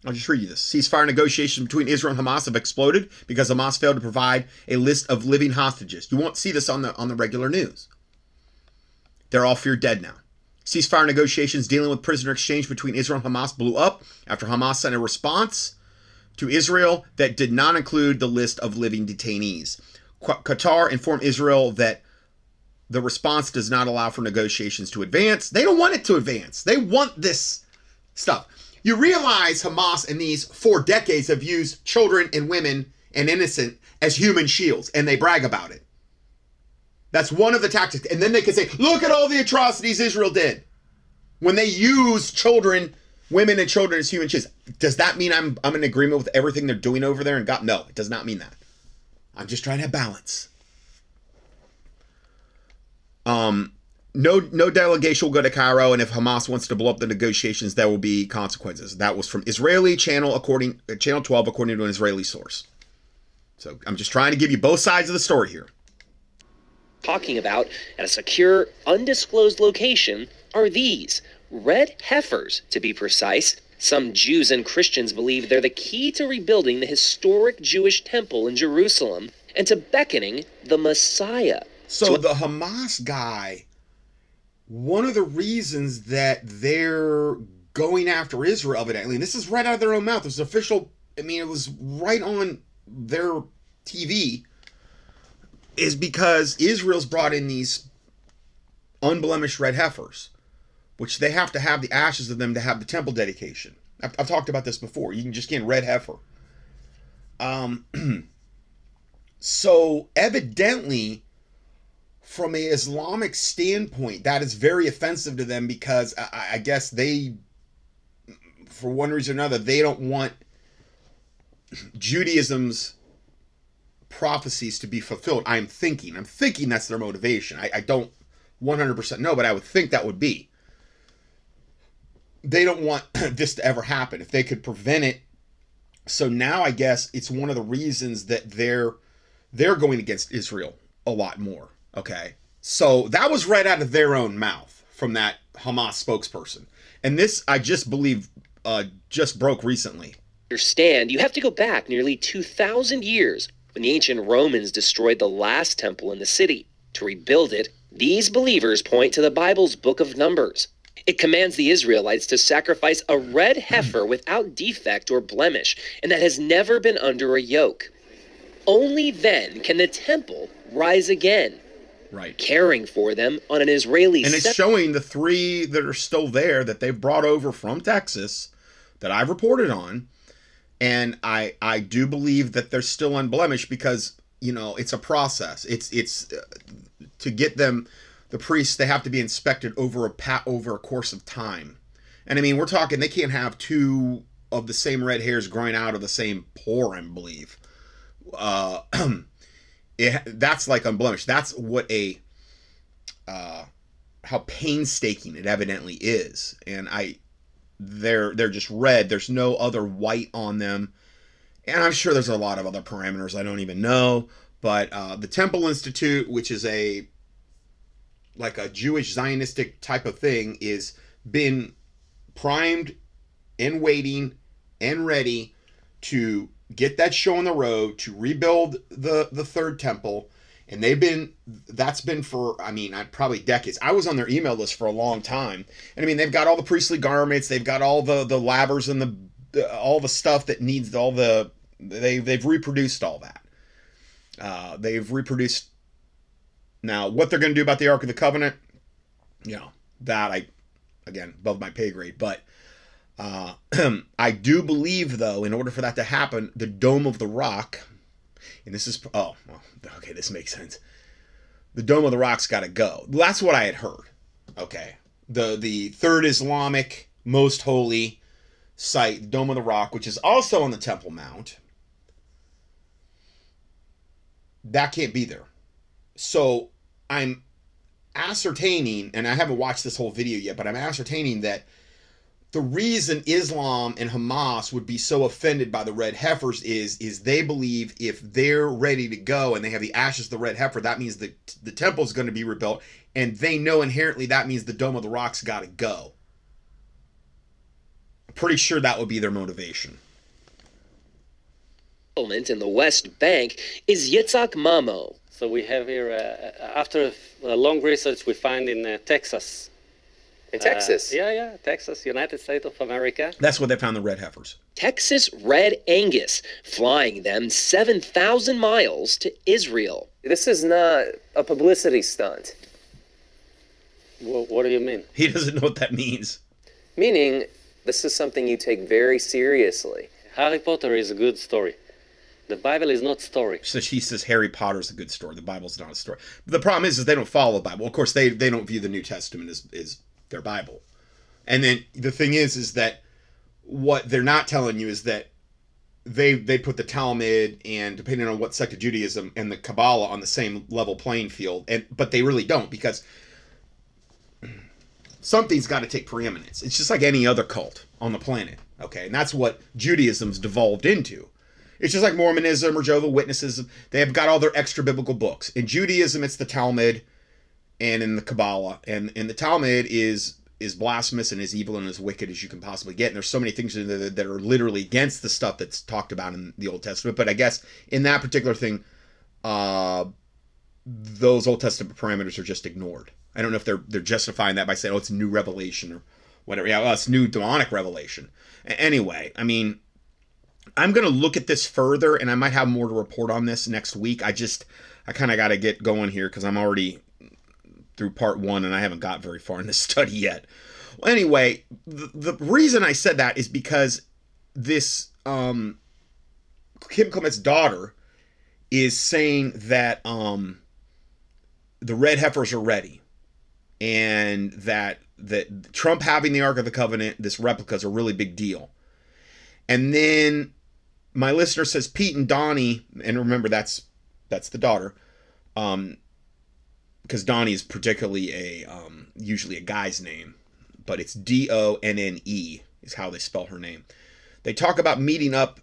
I'll just read you this. Ceasefire negotiations between Israel and Hamas have exploded because Hamas failed to provide a list of living hostages. You won't see this on the on the regular news. They're all feared dead now. Ceasefire negotiations dealing with prisoner exchange between Israel and Hamas blew up after Hamas sent a response to Israel that did not include the list of living detainees. Qatar informed Israel that the response does not allow for negotiations to advance. They don't want it to advance. They want this stuff. You realize Hamas in these four decades have used children and women and innocent as human shields, and they brag about it. That's one of the tactics. And then they can say, look at all the atrocities Israel did. When they use children, women and children as human shields. Does that mean I'm I'm in agreement with everything they're doing over there? And God, no, it does not mean that. I'm just trying to have balance. Um, no, no delegation will go to Cairo, and if Hamas wants to blow up the negotiations, there will be consequences. That was from Israeli channel, according channel 12, according to an Israeli source. So I'm just trying to give you both sides of the story here. Talking about at a secure, undisclosed location are these red heifers, to be precise. Some Jews and Christians believe they're the key to rebuilding the historic Jewish temple in Jerusalem and to beckoning the Messiah. So the Hamas guy, one of the reasons that they're going after Israel, evidently, and this is right out of their own mouth. It was official. I mean, it was right on their TV. Is because Israel's brought in these unblemished red heifers, which they have to have the ashes of them to have the temple dedication. I've, I've talked about this before. You can just get red heifer. Um. so evidently from a Islamic standpoint, that is very offensive to them because I, I, guess they, for one reason or another, they don't want Judaism's prophecies to be fulfilled. I'm thinking, I'm thinking that's their motivation. I, I don't 100% know, but I would think that would be. They don't want this to ever happen. If they could prevent it, so now I guess it's one of the reasons that they're they're going against Israel a lot more Okay. So that was right out of their own mouth from that Hamas spokesperson. And this, I just believe, uh, just broke recently. Understand, you have to go back nearly 2,000 years when the ancient Romans destroyed the last temple in the city. To rebuild it, these believers point to the Bible's book of Numbers. It commands the Israelites to sacrifice a red heifer without defect or blemish, and that has never been under a yoke. Only then can the temple rise again right caring for them on an Israeli and it's showing the three that are still there that they've brought over from Texas that I've reported on and I I do believe that they're still unblemished because you know it's a process. It's it's uh, to get them the priests they have to be inspected over a pat over a course of time. And I mean we're talking they can't have two of the same red hairs growing out of the same pore I believe. Uh it, that's like unblemished. That's what a uh, how painstaking it evidently is, and I they're they're just red. There's no other white on them, and I'm sure there's a lot of other parameters I don't even know. But uh, the Temple Institute, which is a like a Jewish Zionistic type of thing, is been primed and waiting and ready to get that show on the road to rebuild the the third temple and they've been that's been for i mean probably decades. I was on their email list for a long time. And i mean they've got all the priestly garments. They've got all the the lavers and the, all the stuff that needs all the they they've reproduced all that. Uh, they've reproduced now what they're going to do about the ark of the covenant you know that i again above my pay grade. But uh, I do believe, though, in order for that to happen, the Dome of the Rock, and this is, oh, well, okay, this makes sense. The Dome of the Rock's got to go. That's what I had heard. Okay. The, the third Islamic most holy site, Dome of the Rock, which is also on the Temple Mount, that can't be there. So I'm ascertaining, and I haven't watched this whole video yet, but I'm ascertaining that the reason Islam and Hamas would be so offended by the red heifers is is they believe if they're ready to go and they have the ashes of the red heifer, that means the the temple is going to be rebuilt, and they know inherently that means the Dome of the Rock's got to go. I'm pretty sure that would be their motivation. In the West Bank is Yitzhak Mamo. So we have here, uh, after a long research, we find in uh, Texas in Texas. Uh, yeah, yeah, Texas, United States of America. That's where they found the red heifers. Texas Red Angus, flying them 7,000 miles to Israel. This is not a publicity stunt. Well, what do you mean? He doesn't know what that means. Meaning, this is something you take very seriously. Harry Potter is a good story. The Bible is not story. So she says Harry Potter's a good story. The Bible's not a story. The problem is, is they don't follow the Bible. Of course, they they don't view the New Testament as is their Bible. And then the thing is, is that what they're not telling you is that they they put the Talmud and depending on what sect of Judaism and the Kabbalah on the same level playing field, and but they really don't because something's got to take preeminence. It's just like any other cult on the planet, okay? And that's what Judaism's devolved into. It's just like Mormonism or Jehovah Witnesses. They have got all their extra biblical books. In Judaism, it's the Talmud, and in the Kabbalah, and in the Talmud is is blasphemous and as evil and as wicked as you can possibly get. And there's so many things in there that are literally against the stuff that's talked about in the Old Testament. But I guess in that particular thing, uh, those Old Testament parameters are just ignored. I don't know if they're they're justifying that by saying, "Oh, it's new revelation" or whatever. Yeah, well, it's new demonic revelation. Anyway, I mean, I'm gonna look at this further, and I might have more to report on this next week. I just I kind of got to get going here because I'm already through part one, and I haven't got very far in this study yet. Well, anyway, the, the reason I said that is because this um, Kim Clement's daughter is saying that um, the red heifers are ready, and that that Trump having the Ark of the Covenant, this replica, is a really big deal. And then my listener says Pete and Donnie, and remember that's that's the daughter. Um, because Donnie is particularly a um, usually a guy's name, but it's D O N N E is how they spell her name. They talk about meeting up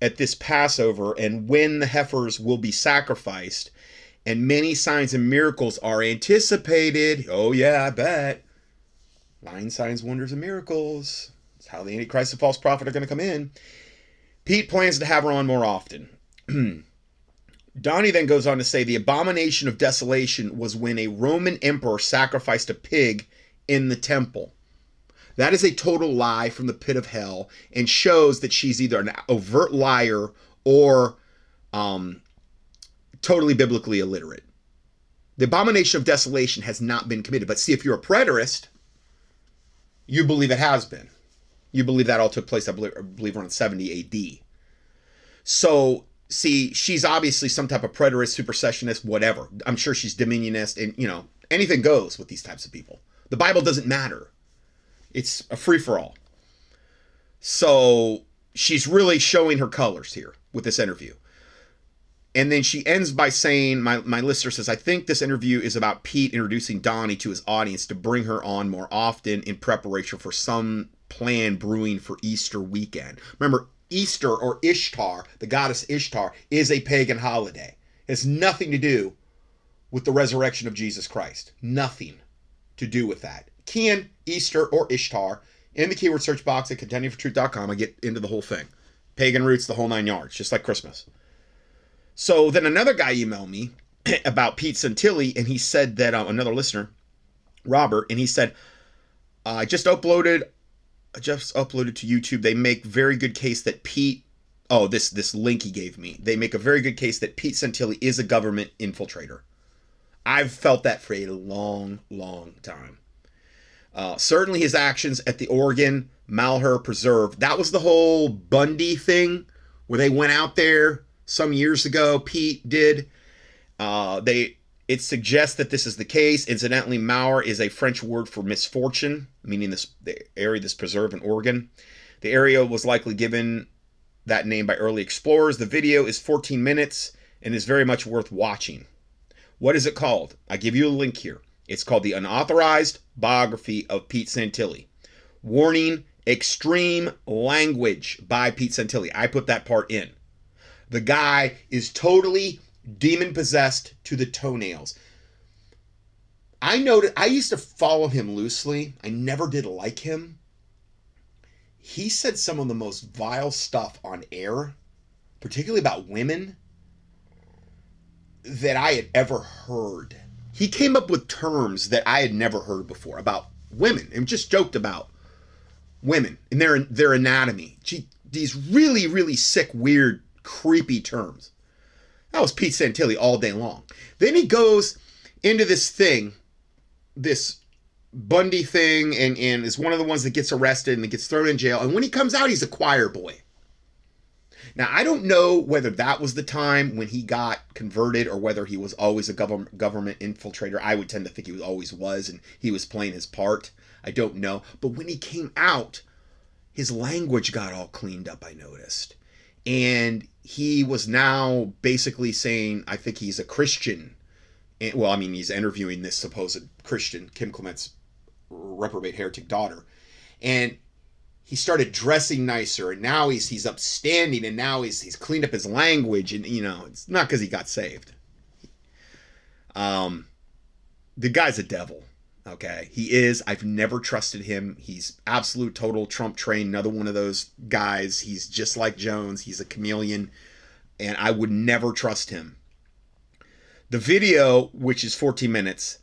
at this Passover and when the heifers will be sacrificed, and many signs and miracles are anticipated. Oh yeah, I bet. Nine signs, wonders, and miracles. It's how the Antichrist and false prophet are going to come in. Pete plans to have her on more often. Donnie then goes on to say the abomination of desolation was when a Roman emperor sacrificed a pig in the temple. That is a total lie from the pit of hell and shows that she's either an overt liar or um, totally biblically illiterate. The abomination of desolation has not been committed. But see, if you're a preterist, you believe it has been. You believe that all took place, I believe, I believe around 70 AD. So see, she's obviously some type of preterist, supersessionist, whatever. I'm sure she's dominionist, and you know, anything goes with these types of people. The Bible doesn't matter. It's a free for all. So she's really showing her colors here with this interview. And then she ends by saying, my, my listener says, I think this interview is about Pete introducing Donnie to his audience to bring her on more often in preparation for some plan brewing for Easter weekend. Remember, Easter or Ishtar, the goddess Ishtar, is a pagan holiday. It has nothing to do with the resurrection of Jesus Christ. Nothing to do with that. Can Easter or Ishtar in the keyword search box at contendingfortruth.com. I get into the whole thing. Pagan roots, the whole nine yards, just like Christmas. So then another guy emailed me about Pete Santilli, and he said that uh, another listener, Robert, and he said, I just uploaded just uploaded to YouTube. They make very good case that Pete. Oh, this this link he gave me. They make a very good case that Pete Santilli is a government infiltrator. I've felt that for a long, long time. Uh, certainly, his actions at the Oregon Malheur Preserve. That was the whole Bundy thing, where they went out there some years ago. Pete did. Uh, they it suggests that this is the case. Incidentally, Malheur is a French word for misfortune, meaning this the area this preserve in Oregon. The area was likely given that name by early explorers. The video is 14 minutes and is very much worth watching. What is it called? I give you a link here. It's called The Unauthorized Biography of Pete Santilli. Warning extreme language by Pete Santilli. I put that part in. The guy is totally demon possessed to the toenails. I noted I used to follow him loosely. I never did like him. He said some of the most vile stuff on air, particularly about women, that I had ever heard. He came up with terms that I had never heard before about women and just joked about women and their their anatomy. Gee, these really, really sick, weird, creepy terms. That was Pete Santilli all day long. Then he goes into this thing, this Bundy thing, and, and is one of the ones that gets arrested and gets thrown in jail. And when he comes out, he's a choir boy. Now, I don't know whether that was the time when he got converted or whether he was always a government government infiltrator. I would tend to think he was always was and he was playing his part. I don't know. But when he came out, his language got all cleaned up, I noticed. And he was now basically saying, I think he's a Christian. And, well, I mean, he's interviewing this supposed Christian, Kim Clement's reprobate heretic daughter. And he started dressing nicer and now he's he's upstanding and now he's he's cleaned up his language and you know it's not because he got saved um the guy's a devil okay he is. I've never trusted him. He's absolute total trump train another one of those guys. He's just like jones. He's a chameleon and i would never trust him. The video which is 14 minutes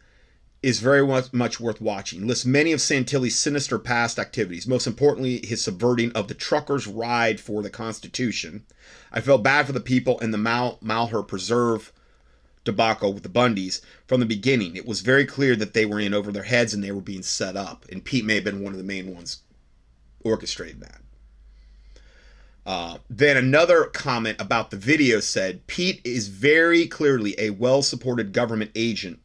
is very much worth watching. Lists many of Santilli's sinister past activities, most importantly, his subverting of the truckers' ride for the Constitution. I felt bad for the people in the Mal- Malheur Preserve debacle with the Bundys from the beginning. It was very clear that they were in over their heads and they were being set up. And Pete may have been one of the main ones orchestrating that. Uh, then another comment about the video said Pete is very clearly a well supported government agent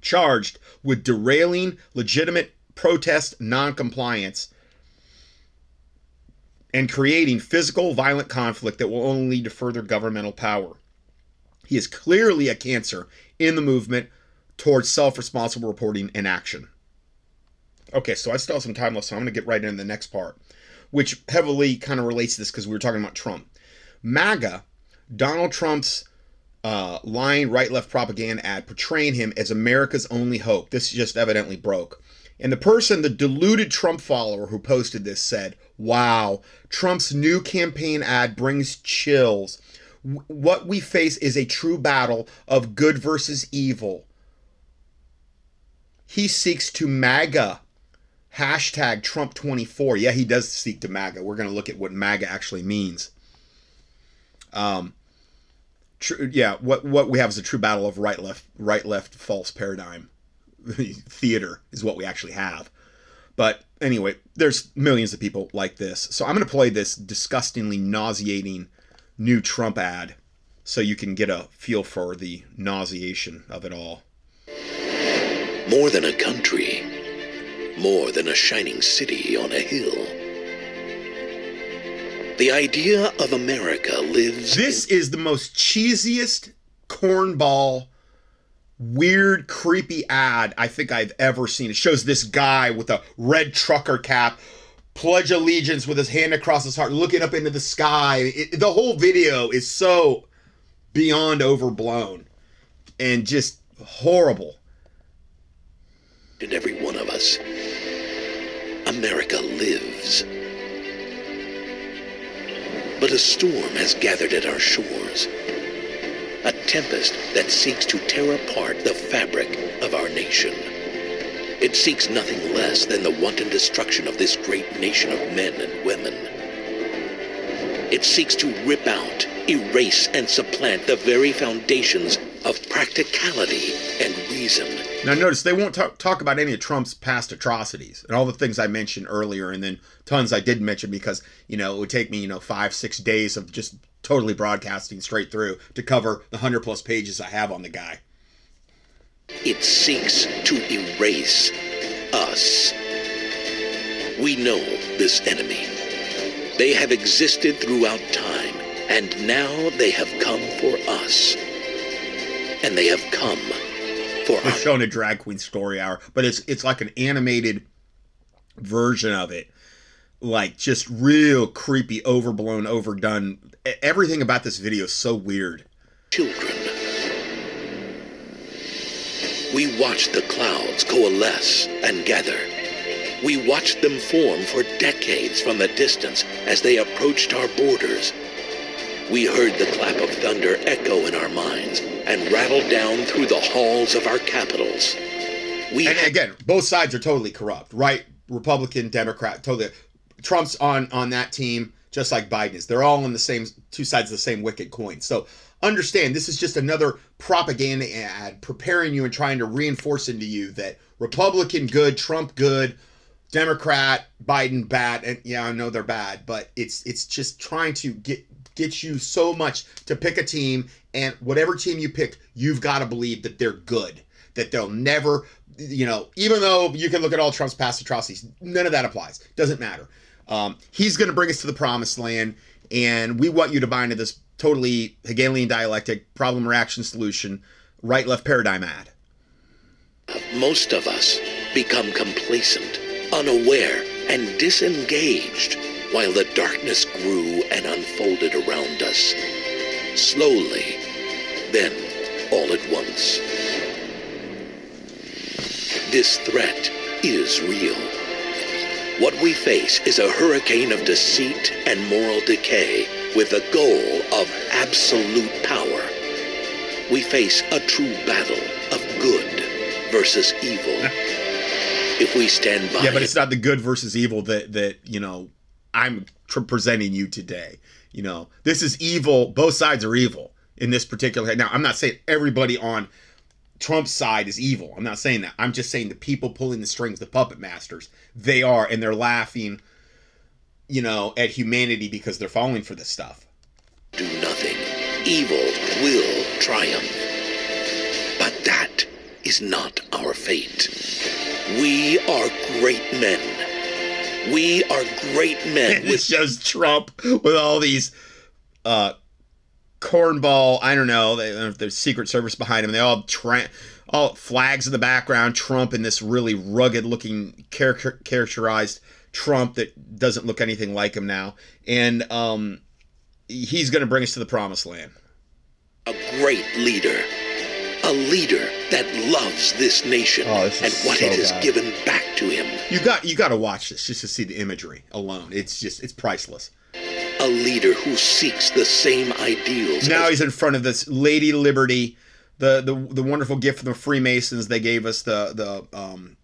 charged with derailing legitimate protest noncompliance and creating physical violent conflict that will only lead to further governmental power. He is clearly a cancer in the movement towards self responsible reporting and action. Okay, so I still have some time left, so I'm going to get right into the next part, which heavily kind of relates to this because we were talking about Trump. MAGA, Donald Trump's uh, lying right left propaganda ad portraying him as America's only hope. This just evidently broke. And the person, the deluded Trump follower who posted this said, Wow, Trump's new campaign ad brings chills. What we face is a true battle of good versus evil. He seeks to MAGA. Hashtag Trump24. Yeah, he does seek to MAGA. We're going to look at what MAGA actually means. Um, True, yeah, what what we have is a true battle of right left right left false paradigm theater is what we actually have. But anyway, there's millions of people like this. So I'm going to play this disgustingly nauseating new Trump ad so you can get a feel for the nauseation of it all. More than a country, more than a shining city on a hill the idea of America lives. This in- is the most cheesiest cornball, weird, creepy ad I think I've ever seen. It shows this guy with a red trucker cap, pledge allegiance with his hand across his heart, looking up into the sky. It, the whole video is so beyond overblown and just horrible. In every one of us, America lives. But a storm has gathered at our shores. A tempest that seeks to tear apart the fabric of our nation. It seeks nothing less than the wanton destruction of this great nation of men and women. It seeks to rip out, erase, and supplant the very foundations of practicality and reason. Now, notice they won't talk, talk about any of Trump's past atrocities and all the things I mentioned earlier, and then tons I did mention because, you know, it would take me, you know, five, six days of just totally broadcasting straight through to cover the 100 plus pages I have on the guy. It seeks to erase us. We know this enemy. They have existed throughout time, and now they have come for us and they have come for They're showing a drag queen story hour, but it's it's like an animated version of it. Like just real creepy, overblown, overdone. Everything about this video is so weird. Children. We watched the clouds coalesce and gather. We watched them form for decades from a distance as they approached our borders. We heard the clap of thunder echo in our minds and rattle down through the halls of our capitals. We and again, both sides are totally corrupt, right? Republican, Democrat, totally. Trump's on on that team, just like Biden is. They're all on the same two sides of the same wicked coin. So understand, this is just another propaganda ad preparing you and trying to reinforce into you that Republican good, Trump good, Democrat, Biden bad. And yeah, I know they're bad, but it's it's just trying to get gets you so much to pick a team, and whatever team you pick, you've got to believe that they're good, that they'll never, you know, even though you can look at all Trump's past atrocities, none of that applies. Doesn't matter. Um, he's going to bring us to the promised land, and we want you to buy into this totally Hegelian dialectic problem reaction solution right left paradigm ad. Most of us become complacent, unaware, and disengaged while the darkness grew and unfolded around us. Slowly, then all at once. This threat is real. What we face is a hurricane of deceit and moral decay with the goal of absolute power. We face a true battle of good versus evil. if we stand by Yeah, but it's not the good versus evil that that you know I'm tr- presenting you today. You know, this is evil. Both sides are evil in this particular. Now, I'm not saying everybody on Trump's side is evil. I'm not saying that. I'm just saying the people pulling the strings, the puppet masters, they are, and they're laughing, you know, at humanity because they're falling for this stuff. do nothing. Evil will triumph. But that is not our fate. We are great men. We are great men with shows Trump with all these uh cornball, I don't know, they, I don't know if there's Secret Service behind him. They all tra- all flags in the background, Trump in this really rugged looking char- characterized Trump that doesn't look anything like him now. And um he's going to bring us to the promised land. a great leader. A leader that loves this nation Oh, this and what so it has bad. given back to him. You got you got to watch this just to see the imagery alone. It's just it's priceless. A leader who seeks the same ideals now he's in front of this Lady Liberty, the the the wonderful gift from the Freemasons. They gave us the the um,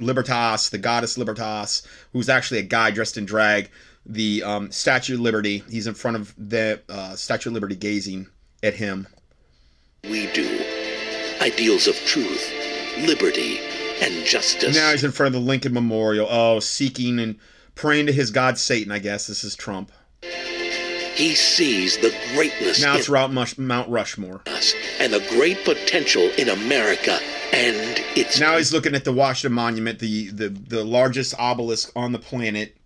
Libertas, the goddess Libertas, who's actually a guy dressed in drag. The um, Statue of Liberty. He's in front of the uh, Statue of Liberty, gazing at him. we do. Ideals of truth, liberty, and justice. Now he's in front of the Lincoln Memorial. Oh, seeking and praying to his god Satan. I guess this is Trump. he sees the greatness Now it's Mount Mount Rushmore. us and the great potential in America and its Now he's looking at the Washington Monument, the the, the largest obelisk on the planet,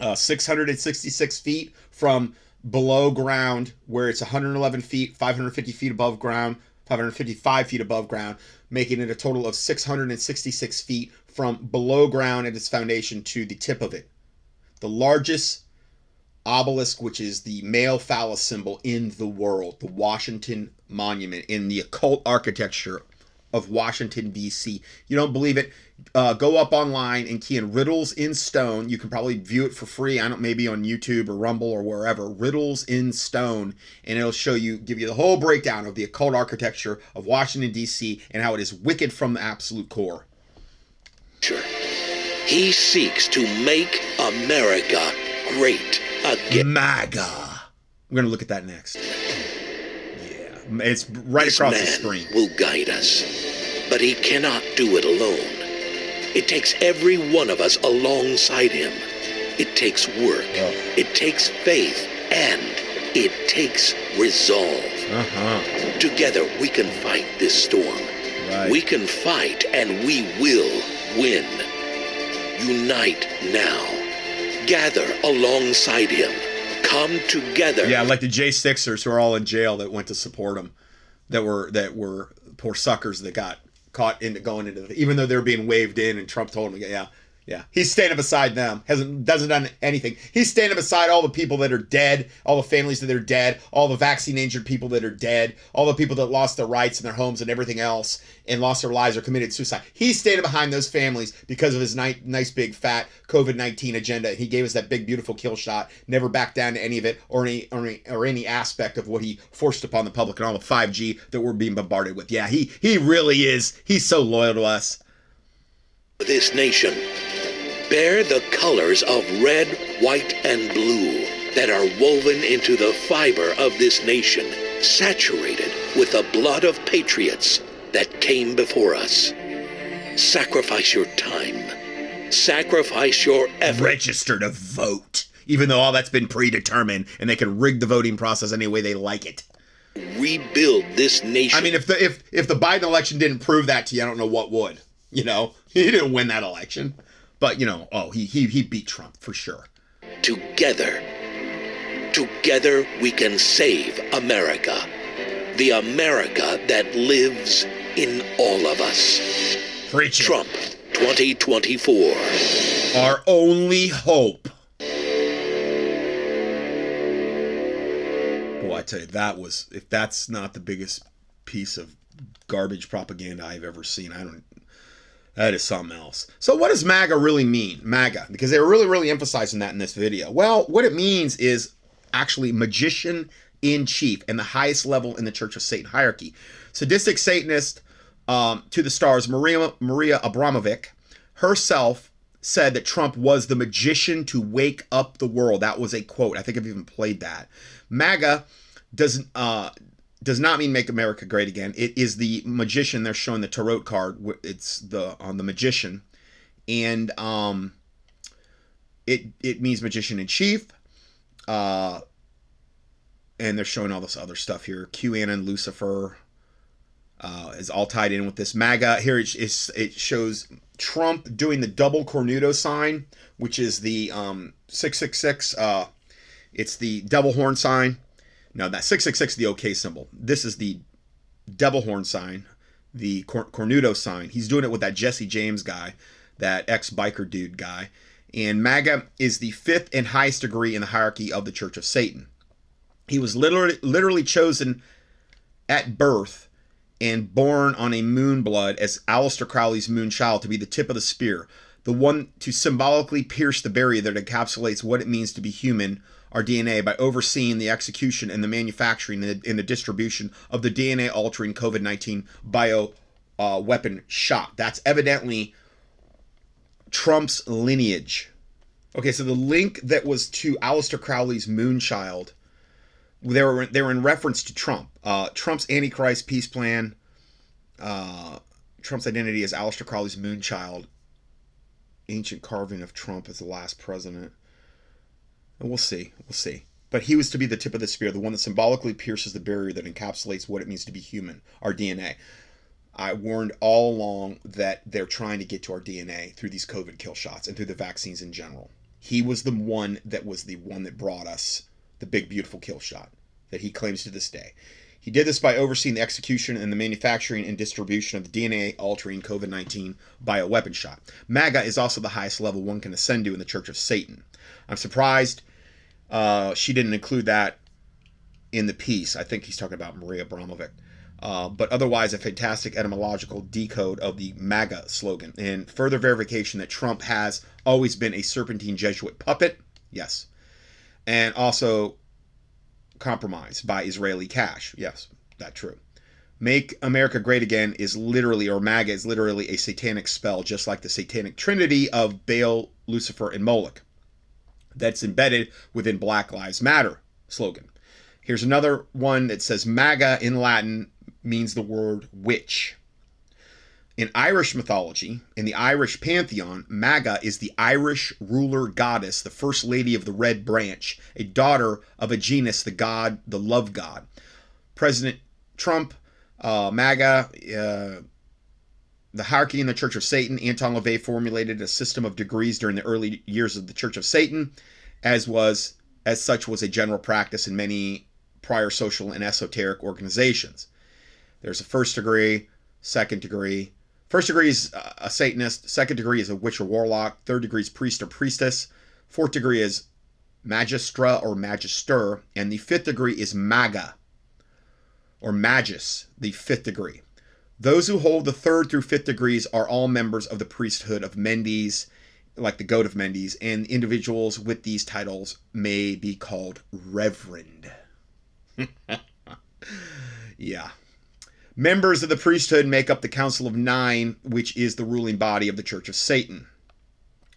uh, 666 feet from below ground, where it's 111 feet, 550 feet above ground, 555 feet above ground, making it a total of 666 feet from below ground at its foundation to the tip of it. The largest obelisk, which is the male phallus symbol in the world, the Washington Monument, in the occult architecture of Washington, D.C. You don't believe it? Uh, go up online and key in Riddles in Stone. You can probably view it for free. I don't maybe on YouTube or Rumble or wherever. Riddles in Stone, and it'll show you, give you the whole breakdown of the occult architecture of Washington, D.C. and how it is wicked from the absolute core. Sure. He seeks to make America great again. MAGA. We're gonna look at that next. It's right This across man the screen. will guide us, but he cannot do it alone. It takes every one of us alongside him. It takes work, it takes faith, and it takes resolve. Uh huh. Together we can fight this storm. Right. We can fight and we will win. Unite now. Gather alongside him. Come together. Yeah, like the J Sixers who are all in jail that went to support him, that were that were poor suckers that got caught into going into the, even though they were being waved in and Trump told them, yeah, yeah, he's standing beside them, hasn't doesn't done anything. He's standing beside all the people that are dead, all the families that are dead, all the vaccine injured people that are dead, all the people that lost their rights and their homes and everything else and lost their lives or committed suicide. He's standing behind those families because of his ni- nice big fat COVID nineteen agenda. He gave us that big beautiful kill shot. Never backed down to any of it or any or any, or any aspect of what he forced upon the public and all the five G that we're being bombarded with. Yeah, he he really is. He's so loyal to us. This nation. Bear the colors of red, white, and blue that are woven into the fiber of this nation, saturated with the blood of patriots that came before us. Sacrifice your time. Sacrifice your effort. Register to vote. even though all that's been predetermined and they can rig the voting process any way they like it. Rebuild this nation. I mean, if the if if the Biden election didn't prove that to you, I don't know what would. You know, he didn't win that election, but you know, oh, he he he beat Trump for sure. Together, together we can save America. The America that lives in all of us. Preach. Trump 2024. our only hope. Boy, I tell you, that was if that's not the biggest piece of garbage propaganda I've ever seen. I don't. That is something else. So, what does MAGA really mean? MAGA, because they were really, really emphasizing that in this video. Well, what it means is actually magician in chief and the highest level in the Church of Satan hierarchy. Sadistic Satanist um, to the stars, Maria Maria Abramovic herself said that Trump was the magician to wake up the world. That was a quote. I think I've even played that. MAGA doesn't uh, does not mean make America great again. It is the magician. They're showing the tarot card. It's the on the magician, and um, it it means magician in chief. Uh, and they're showing all this other stuff here. QAnon, Lucifer, uh, is all tied in with this MAGA. Here it, it shows Trump doing the double cornuto sign, which is the um, 666. Uh, it's the double horn sign. No, that 666 is the OK symbol. This is the devil horn sign, the cor- cornuto sign. He's doing it with that Jesse James guy, that ex biker dude guy. And MAGA is the fifth and highest degree in the hierarchy of the Church of Satan. He was literally literally chosen at birth and born on a moon blood as Aleister Crowley's moon child to be the tip of the spear, the one to symbolically pierce the barrier that encapsulates what it means to be human, our DNA, by overseeing the execution and the manufacturing and the, and the distribution of the DNA altering COVID 19 bio uh, weapon shot. That's evidently Trump's lineage. Okay, so the link that was to Aleister Crowley's Moonchild, they were they were in reference to Trump. Uh, Trump's Antichrist peace plan. Uh, Trump's identity as Aleister Crowley's Moonchild. Ancient carving of Trump as the last president. And we'll see. We'll see. But he was to be the tip of the spear, the one that symbolically pierces the barrier that encapsulates what it means to be human, our DNA. I warned all along that they're trying to get to our DNA through these COVID kill shots and through the vaccines in general. He was the one that was the one that brought us the big, beautiful kill shot that he claims to this day. He did this by overseeing the execution and the manufacturing and distribution of the DNA altering COVID 19 bioweapon shot. MAGA is also the highest level one can ascend to in the Church of Satan. I'm surprised uh, she didn't include that in the piece. I think he's talking about Maria Abramovic. Uh, but otherwise, a fantastic etymological decode of the MAGA slogan and further verification that Trump has always been a serpentine Jesuit puppet. Yes. And also compromised by Israeli cash. Yes, that's true. Make America Great Again is literally, or MAGA is literally a satanic spell, just like the satanic trinity of Baal, Lucifer, and Moloch. That's embedded within Black Lives Matter slogan. Here's another one that says MAGA in Latin means the word witch. In Irish mythology, in the Irish pantheon, Maga is the Irish ruler goddess, the first lady of the Red Branch, a daughter of a Aengus, the god, the love god. President Trump, uh, MAGA, uh, the hierarchy in the Church of Satan, Anton LaVey formulated a system of degrees during the early years of the Church of Satan, as was as such was a general practice in many prior social and esoteric organizations. There's a first degree, second degree. First degree is a Satanist. Second degree is a witch or warlock. Third degree is priest or priestess. Fourth degree is magistra or magister. And the fifth degree is maga or magus, the fifth degree. Those who hold the third through fifth degrees are all members of the priesthood of Mendes, like the goat of Mendes, and individuals with these titles may be called reverend. yeah. Members of the priesthood make up the Council of Nine, which is the ruling body of the Church of Satan.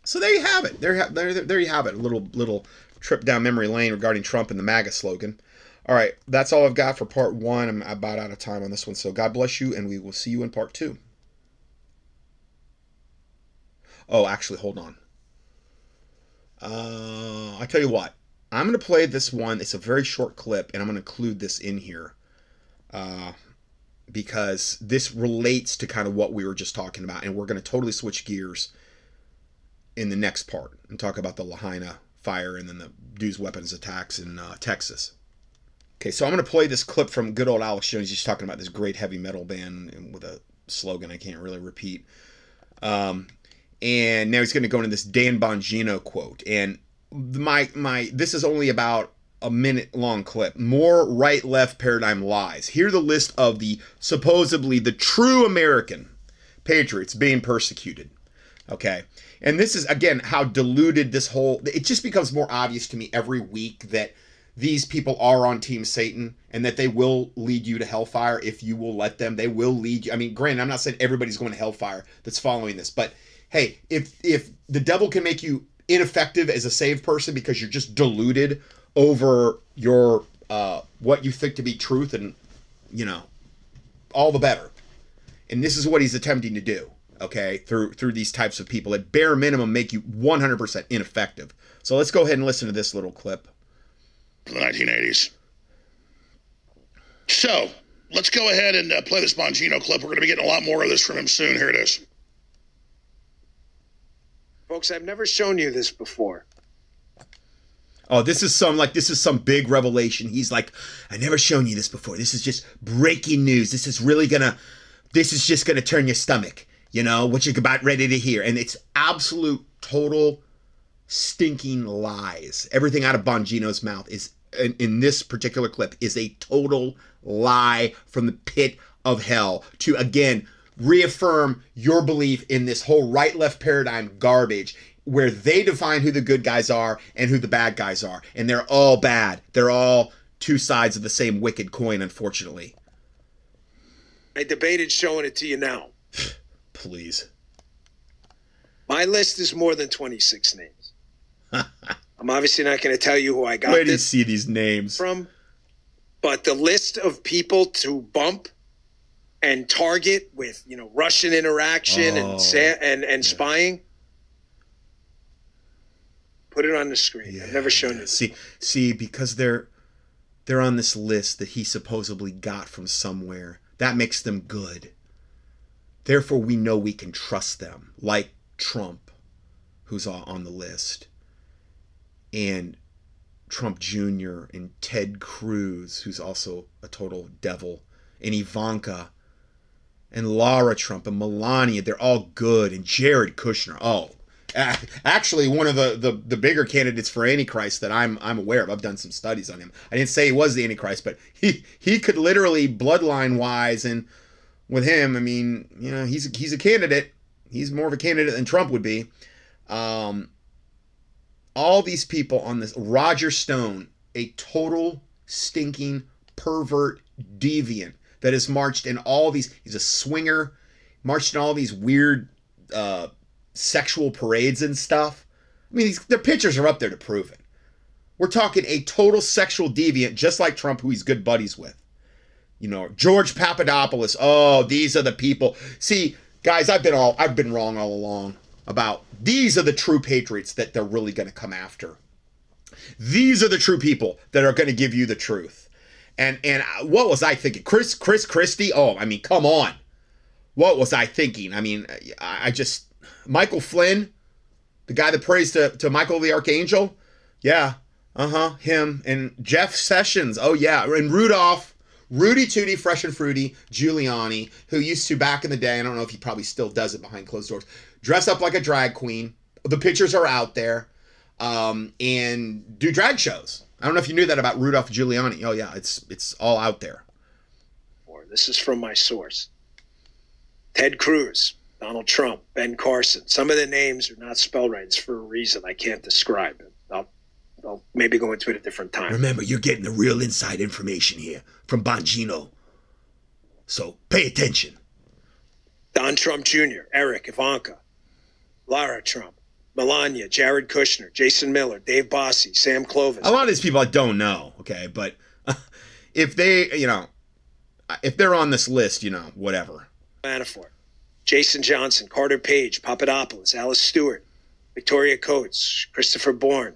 So there you have it. There, there, there you have it. A little little trip down memory lane regarding Trump and the MAGA slogan. All right, that's all I've got for part one. I'm about out of time on this one. So God bless you, and we will see you in part two. Oh, actually, hold on. Uh, I tell you what, I'm gonna play this one. It's a very short clip, and I'm gonna include this in here, uh, because this relates to kind of what we were just talking about, and we're gonna totally switch gears in the next part and talk about the Lahaina fire and then the DEWs weapons attacks in uh, Texas. Okay, so I'm gonna play this clip from good old Alex Jones. He's talking about this great heavy metal band with a slogan I can't really repeat. Um, and now he's going to go into this Dan Bongino quote. And my my this is only about a minute long clip. More right left paradigm lies. Here the list of the supposedly the true American patriots being persecuted. Okay. And this is again how diluted this whole it just becomes more obvious to me every week that these people are on team Satan and that they will lead you to hellfire if you will let them. They will lead you. I mean, granted, I'm not saying everybody's going to hellfire that's following this, but hey, if if the devil can make you ineffective as a saved person because you're just deluded over your uh, what you think to be truth, and you know, all the better. And this is what he's attempting to do. Okay, through through these types of people, at bare minimum, make you 100% ineffective. So let's go ahead and listen to this little clip. The 1980s. So let's go ahead and uh, play this Bongino clip. We're going to be getting a lot more of this from him soon. Here it is. Folks, I've never shown you this before. Oh, this is some like this is some big revelation. He's like, I never shown you this before. This is just breaking news. This is really gonna this is just gonna turn your stomach, you know, what you're about ready to hear. And it's absolute total stinking lies. Everything out of Bongino's mouth is in, in this particular clip is a total lie from the pit of hell to again reaffirm your belief in this whole right left paradigm garbage where they define who the good guys are and who the bad guys are. And they're all bad. They're all two sides of the same wicked coin, unfortunately. I debated showing it to you now. Please. My list is more than 26 names. I'm obviously not going to tell you who I got Where do you see these names? from, but the list of people to bump and target with, you know, Russian interaction Oh, and sa- and and spying. Put it on the screen. I've never shown you. this. See, see, because they're they're on this list that he supposedly got from somewhere. That makes them good. Therefore, we know we can trust them, like Trump, who's on the list, and Trump Jr. and Ted Cruz, who's also a total devil, and Ivanka, and Laura Trump and Melania. They're all good, and Jared Kushner. Oh, actually one of the, the the bigger candidates for Antichrist that I'm I'm aware of. I've done some studies on him. I didn't say he was the Antichrist, but he he could literally bloodline wise and with him, I mean, you know, he's he's a candidate. He's more of a candidate than Trump would be. Um, all these people on this Roger Stone, a total stinking pervert deviant that has marched in all these. He's a swinger, marched in all these weird uh, sexual parades and stuff. I mean, these, the pictures are up there to prove it. We're talking a total sexual deviant, just like Trump, who he's good buddies with. You know, George Papadopoulos. Oh, these are the people. See, guys, I've been all I've been wrong all along about these are the true patriots that they're really going to come after. These are the true people that are going to give you the truth. And and what was I thinking? Chris Chris Christie? Oh, I mean, come on. What was I thinking? I mean, I just Michael Flynn, the guy that prays to, to Michael the Archangel. Yeah. Uh-huh. Him. And Jeff Sessions. Oh yeah. And Rudolph. Rudy Tooty, Fresh and Fruity, Giuliani, who used to back in the day, I don't know if he probably still does it behind closed doors, dress up like a drag queen. The pictures are out there. Um, and do drag shows. I don't know if you knew that about Rudolph Giuliani. Oh yeah, it's it's all out there. Or This is from my source. Ted Cruz, Donald Trump, Ben Carson. Some of the names are not spelled right. It's for a reason I can't describe it. I'll, I'll maybe go into it at a different time. Remember, you're getting the real inside information here from Bongino. So pay attention. Don Trump Jr., Eric, Ivanka, Lara Trump, Melania, Jared Kushner, Jason Miller, Dave Bossie, Sam Clovis. A lot of these people I don't know, okay, but if they, you know, if they're on this list, you know, whatever. Manafort, Jason Johnson, Carter Page, Papadopoulos, Alice Stewart, Victoria Coates, Christopher Bourne,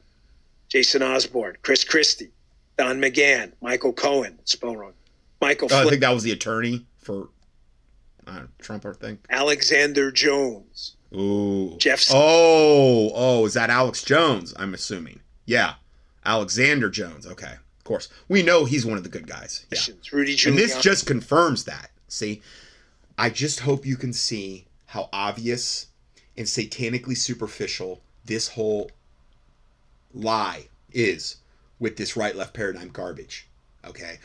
Jason Osborne, Chris Christie, Don McGahn, Michael Cohen, spell wrong, Michael Oh, I think that was the attorney for uh, Trump, I think. Alexander Jones, Ooh. Jeff- Oh, oh, is that Alex Jones? I'm assuming. Yeah, Alexander Jones. Okay, of course. We know he's one of the good guys. Yeah. Rudy Giuliani. And this just confirms that. See, I just hope you can see how obvious and satanically superficial this whole lie is with this right left paradigm garbage. Okay?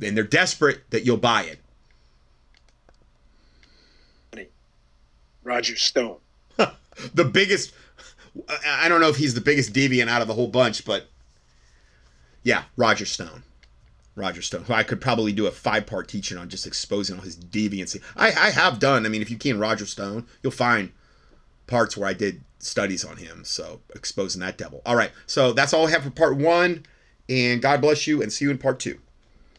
And they're desperate that you'll buy it. Roger Stone. The biggest I don't know if he's the biggest deviant out of the whole bunch, but yeah, Roger Stone. Roger Stone, who I could probably do a five part teaching on just exposing all his deviancy. I, I have done. I mean, if you in Roger Stone, you'll find parts where I did studies on him. So exposing that devil. All right. So that's all I have for part one. And God bless you and see you in part two.